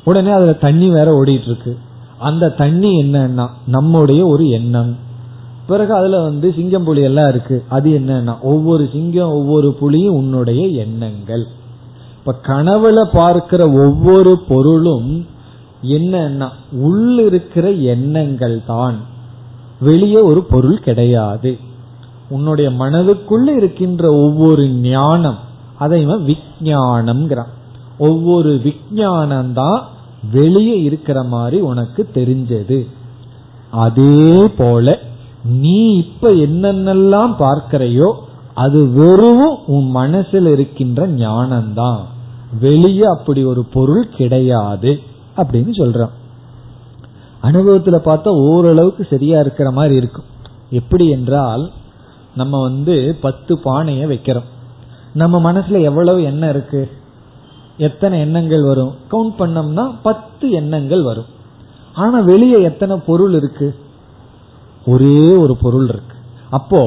உடனே அதுல தண்ணி வேற ஓடிட்டு இருக்கு அந்த தண்ணி என்னன்னா நம்முடைய ஒரு எண்ணம். பிறகு அதுல வந்து சிங்கம் புலி எல்லாம் இருக்கு. அது என்னன்னா ஒவ்வொரு சிங்கம் ஒவ்வொரு புலியும் உன்னுடைய எண்ணங்கள். இப்ப கனவுல பார்க்கிற ஒவ்வொரு பொருளும் என்னன்னா உள்ள இருக்கிற எண்ணங்கள் தான். வெளியே ஒரு பொருள் கிடையாது. உன்னுடைய மனதுக்குள்ள இருக்கின்ற ஒவ்வொரு ஞானம் அதை இவன் விஜயானம்ங்கிறான் ஒவ்வொரு விஜயானம் தான் வெளியே இருக்கிற மாதிரி உனக்கு தெரிஞ்சது. அதே போல நீ இப்ப என்னென்னலாம் பார்க்கிறையோ அது வெறும் உன் மனசில் இருக்கின்ற ஞானம்தான் வெளியே அப்படி ஒரு பொருள் கிடையாது அப்படின்னு சொல்றான். அனுபவத்துல பார்த்தா ஓரளவுக்கு சரியா இருக்கிற மாதிரி இருக்கும். எப்படி என்றால் நம்ம வந்து பத்து பானைய வைக்கிறோம். நம்ம மனசுல எவ்வளவு எண்ணம் இருக்கு? எத்தனை எண்ணங்கள் வரும்? கவுண்ட் பண்ணோம்னா பத்து எண்ணங்கள் வரும். ஆனா வெளியே எத்தனை பொருள் இருக்கு? ஒரே ஒரு பொருள் இருக்கு. அப்போ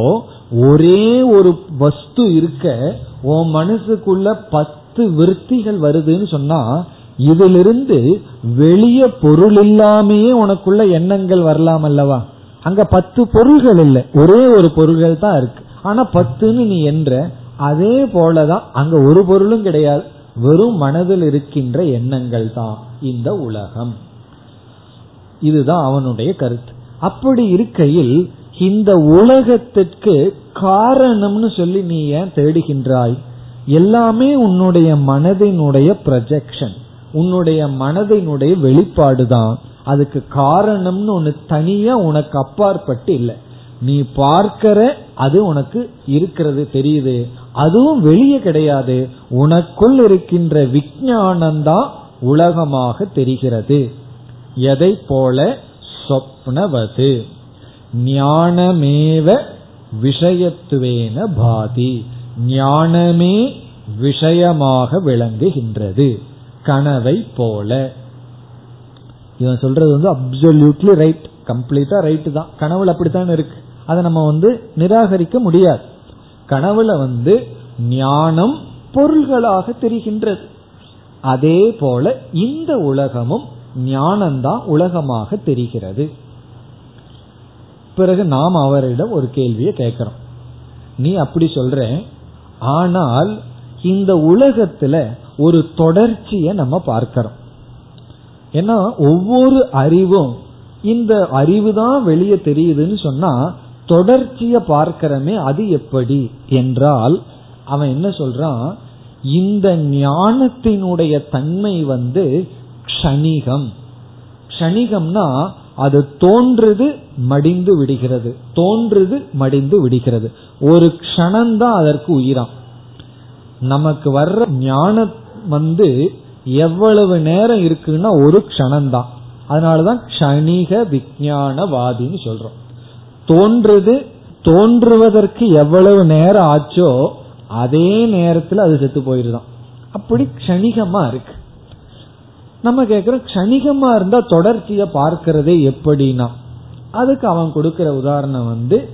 ஒரே ஒரு வஸ்து இருக்க உன் மனசுக்குள்ள பத்து விற்த்திகள் வருதுன்னு சொன்னா இதிலிருந்து வெளிய பொருள் இல்லாமயே உனக்குள்ள எண்ணங்கள் வரலாம் அல்லவா? அங்க பத்து பொருள்கள் இல்லை. ஒரே ஒரு பொருள்கள் தான் இருக்கு. ஆனா பத்துன்னு நீ என்ற அதே போலதான் அங்க ஒரு பொருளும் கிடையாது. வெறும் மனதில் இருக்கின்ற எண்ணங்கள் தான் இந்த உலகம். இதுதான் அவனுடைய கருத்து. அப்படி இருக்கையில் இந்த உலகத்திற்கு காரணம்னு சொல்லி நீ ஏன் தேடுகின்றாய்? எல்லாமே உன்னுடைய மனதினுடைய ப்ரொஜெக்ஷன் உன்னுடைய மனதினுடைய வெளிப்பாடுதான். அதுக்கு காரணம்னு ஒன்னு தனியா உனக்கு அப்பாற்பட்டு இல்லை. நீ பார்க்கிற அது உனக்கு இருக்கிறது தெரியுது. அதுவும் வெளியே கிடையாது. உனக்குள் இருக்கின்ற விஜயானந்தான் உலகமாக தெரிகிறது. எதை போல? சொப்னவது. ஞானமேவ விஷயத்துவேன பாதி. ஞானமே விஷயமாக விளங்குகின்றது. கனவை போல. இவன் சொல்றது வந்து அப்சல்யூட்லி ரைட் கம்ப்ளீட்டா ரைட் தான். கனவுல அப்படித்தான் இருக்கு. அதை நம்ம வந்து நிராகரிக்க முடியாது. கனவுல வந்து ஞானம் பொருள்களாக தெரிகின்றது. அதே போல இந்த உலகமும் ஞானம்தான் உலகமாக தெரிகிறது. பிறகு நாம் அவரிடம் ஒரு கேள்வியை கேட்கிறோம். நீ அப்படி சொல்ற ஆனால் இந்த உலகத்துல ஒரு தொடர்ச்சியை நம்ம பார்க்கிறோம். ஏன்னா ஒவ்வொரு அறிவும் இந்த அறிவு தான் வெளியே தெரியுதுன்னு சொன்னா தொடர்ச்சிய பார்க்கிறமே அது எப்படி என்றால் அவன் என்ன சொல்றான்? இந்த ஞானத்தினுடைய தன்மை வந்து க்ஷணிகம். க்ஷணிகம்னா அது தோன்றுது மடிந்து விடுகிறது. தோன்றுது மடிந்து விடுகிறது. ஒரு க்ஷணம்தான் அதற்கு உயிராம். நமக்கு வர்ற ஞானம் வந்து எவ்வளவு நேரம் இருக்குன்னா ஒரு க்ஷணம்தான் அதனாலதான் க்ஷணிக விஜயானவாதின்னு சொல்றோம். தோன்றுது தோன்றுவதற்கு எவ்வளவு நேரம் ஆச்சோ அதே நேரத்துல அது செத்து போயிருதான். அப்படி கணிகமா இருக்கு. நம்ம கேக்குறோம் கணிகமா இருந்தா தொடர்ச்சிய பார்க்கிறதே எப்படின்னா அதுக்கு அவன் கொடுக்கிற உதாரணம் வந்து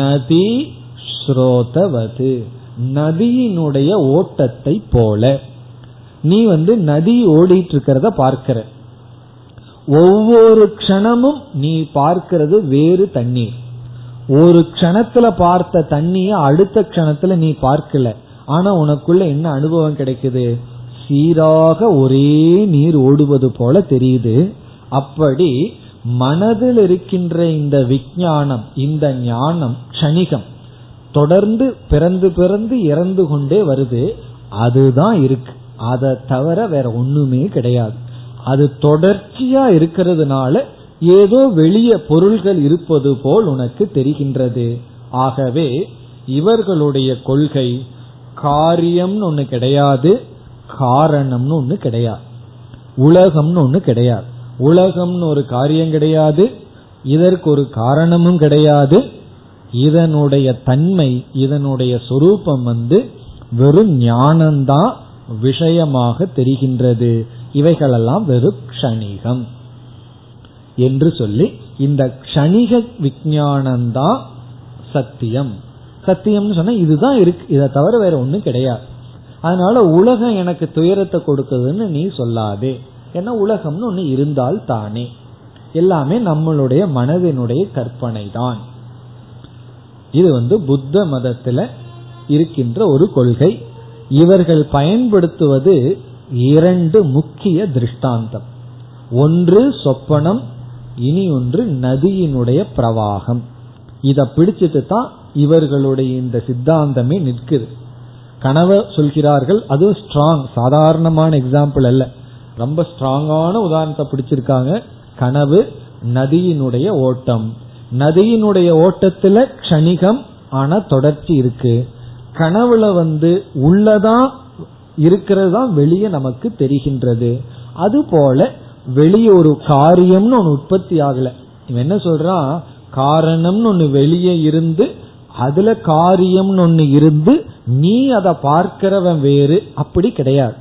நதி ஸ்ரோதவது. நதியினுடைய ஓட்டத்தை போல. நீ வந்து நதி ஓடிட்டு இருக்கிறத பார்க்கிற. ஒவ்வொரு க்ஷணமும் நீ பார்க்கிறது வேறு தண்ணீர். ஒரு க்ஷணத்துல பார்த்த தண்ணிய அடுத்த க்ஷணத்துல நீ பார்க்கல. ஆனா உனக்குள்ள என்ன அனுபவம் கிடைக்குது? சீராக ஒரே நீர் ஓடுவது போல தெரியுது. அப்படி மனதில் இருக்கின்ற இந்த விஞ்ஞானம் இந்த ஞானம் க்ஷணிகம் தொடர்ந்து பிறந்து பிறந்து இறந்து கொண்டே வருது. அதுதான் இருக்கு. அதை தவிர வேற ஒண்ணுமே கிடையாது. அது தொடர்ச்சியா இருக்கிறதுனால ஏதோ வெளிய பொருள்கள் இருப்பது போல் உனக்கு தெரிகின்றது. ஆகவே இவர்களுடைய கொள்கை காரியம்னு ஒண்ணு கிடையாது காரணம்னு ஒண்ணு கிடையாது. உலகம்னு ஒண்ணு கிடையாது. உலகம்னு ஒரு காரியம் கிடையாது இதற்கு ஒரு காரணமும் கிடையாது. இதனுடைய தன்மை இதனுடைய சொரூபம் வந்து வெறும் ஞானம்தான் விஷயமாக தெரிகின்றது. இவைகளெல்லாம் வெறும் க்ஷணிகம். என்று சொல்லி இந்த க்ஷணிக விஜயானந்தான் சத்தியம். சத்தியம்னு சொன்னா இதுதான் இருக்கு இதை தவிர வேற ஒன்றும் கிடையாது. அதனால உலகம் எனக்கு துயரத்தை கொடுக்குதுன்னு நீ சொல்லாதே. ஏன்னா உலகம்னு ஒன்று இருந்தால் தானே. எல்லாமே நம்மளுடைய மனதினுடைய கற்பனை தான் இது வந்து புத்த மதத்துல இருக்கின்ற ஒரு கொள்கை. இவர்கள் பயன்படுத்துவது இரண்டு முக்கிய திருஷ்டாந்தம். ஒன்று சொப்பனம் இனி ஒன்று நதியினுடைய பிரவாகம். இத பிடிச்சிட்டு தான் இவர்களுடைய இந்த சித்தாந்தமே நிற்குது. கனவை சொல்கிறார்கள் அது ஸ்ட்ராங் சாதாரணமான எக்ஸாம்பிள் அல்ல. ரொம்ப ஸ்ட்ராங்கான உதாரணத்தை பிடிச்சிருக்காங்க. கனவு நதியினுடைய ஓட்டம். நதியினுடைய ஓட்டத்துல கணிகம் ஆனா தொடர்ச்சி இருக்கு. கனவுல வந்து உள்ளதான் இருக்கிறது தான் வெளியே நமக்கு தெரிகின்றது. அது போல வெளியே ஒரு காரியம்னு ஒன்று உற்பத்தி ஆகல. இவன் என்ன சொல்றான்? காரணம்னு ஒன்று வெளியே இருந்து அதுல காரியம்னு ஒன்று இருந்து நீ அதை பார்க்கிறவன் வேறு அப்படி கிடையாது.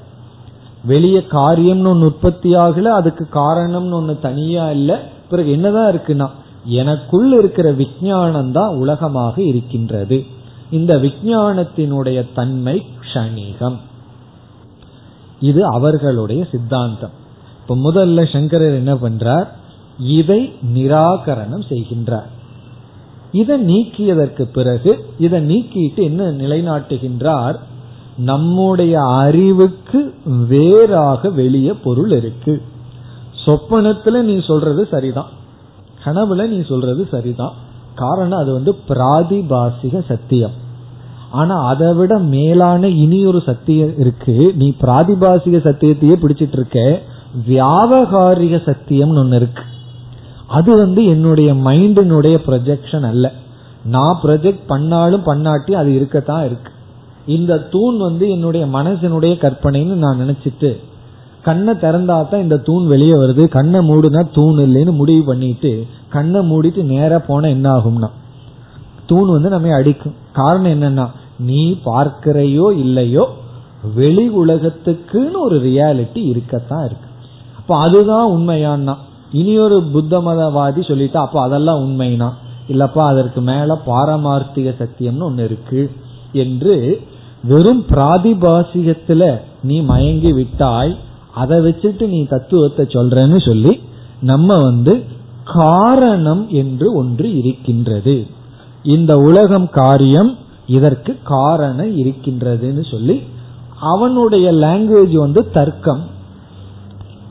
வெளியே காரியம்னு ஒன்று உற்பத்தி ஆகல அதுக்கு காரணம்னு ஒன்று தனியா இல்லை. பிறகு என்னதான் இருக்குன்னா எனக்குள் இருக்கிற விஞ்ஞானம் தான் உலகமாக இருக்கின்றது. இந்த விஞ்ஞானத்தினுடைய தன்மை க்ஷணிகம். இது அவர்களுடைய சித்தாந்தம். இப்ப முதல்ல சங்கரர் என்ன பண்றார்? இதை நிராகரணம் செய்கின்றார். இதை நீக்கியதற்கு பிறகு இதை நீக்கிட்டு என்ன நிலைநாட்டுகின்றார்? நம்முடைய அறிவுக்கு வேறாக வெளிய பொருள் இருக்கு. சொப்பனத்துல நீ சொல்றது சரிதான். கனவுல நீ சொல்றது சரிதான். காரணம் அது வந்து பிராதிபாசிக சத்தியம். ஆனா அதை விட மேலான இனி ஒரு சத்தியம் இருக்கு. நீ பிராதிபாசிக சத்தியத்தையே பிடிச்சிட்டு இருக்க வியாபகாரிக சத்தியம்னு ஒன்னு இருக்கு. அது வந்து என்னுடைய மைண்டினுடைய ப்ரொஜெக்ஷன் அல்ல. நான் ப்ரொஜெக்ட் பண்ணாலும் பண்ணாட்டி அது இருக்கத்தான் இருக்கு. இந்த தூண் வந்து என்னுடைய மனசனுடைய கற்பனைன்னு நான் நினைச்சிட்டு கண்ணை திறந்தா தான் இந்த தூண் வெளியே வருது. கண்ணை மூடுனா தூண் இல்லைன்னு முடிவு பண்ணிட்டு கண்ணை மூடிட்டு நேரா போன என்ன ஆகும்னா தூண் வந்து நம்ம அடிக்கும். காரணம் என்னன்னா நீ பார்க்கிறையோ இல்லையோ வெளி உலகத்துக்குன்னு ஒரு ரியாலிட்டி இருக்கத்தான் இருக்கு. அப்ப அதுதான் உண்மையான்னா. இனி ஒரு புத்த மதவாதி சொல்லிட்டா அப்ப அதெல்லாம் உண்மைனா? இல்லப்பா அதற்கு மேல பாரமார்த்திக சத்தியம்னு ஒண்ணு இருக்கு என்று வெறும் பிராதிபாசிகத்துல நீ மயங்கி விட்டாய் அதை வச்சுட்டு நீ தத்துவத்தை சொல்றன்னு சொல்லி நம்ம வந்து காரணம் என்று ஒன்று இருக்கின்றது. இந்த உலகம் காரியம் இதற்கு காரணம் இருக்கின்றதுன்னு சொல்லி அவனுடைய லாங்குவேஜ் வந்து தர்க்கம்.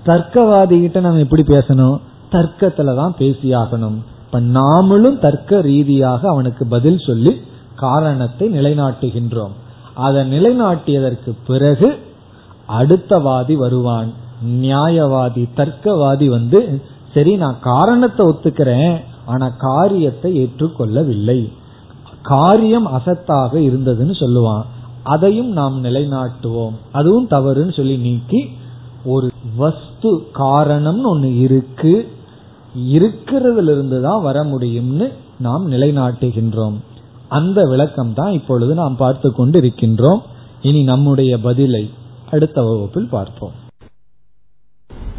தர்க்கவாதி கிட்ட நம்ம எப்படி பேசணும்? தர்க்கத்துல தான் பேசியாகணும். இப்ப நாமளும் தர்க்க ரீதியாக அவனுக்கு பதில் சொல்லி காரணத்தை நிலைநாட்டுகின்றோம். அதை நிலைநாட்டியதற்கு பிறகு அடுத்தவாதி வருவான். நியாயவாதி தர்க்கவாதி வந்து சரி நான் காரணத்தை ஒத்துக்கிறேன். ஆனா காரியத்தை ஏற்றுக்கொள்ளவில்லை. காரியம் அசத்தாக இருந்ததுன்னு சொல்லுவான். அதையும் நாம் நிலைநாட்டுவோம். அதுவும் தவறுன்னு சொல்லி நீக்கி ஒரு வஸ்து காரணம்னு ஒண்ணு இருக்கு. இருக்கிறதுல இருந்து தான் வர முடியும்னு நாம் நிலைநாட்டுகின்றோம். அந்த விளக்கம் தான் இப்பொழுது நாம் பார்த்து கொண்டு இருக்கின்றோம் இனி நம்முடைய பதிலை அடுத்த வகுப்பில் பார்ப்போம்.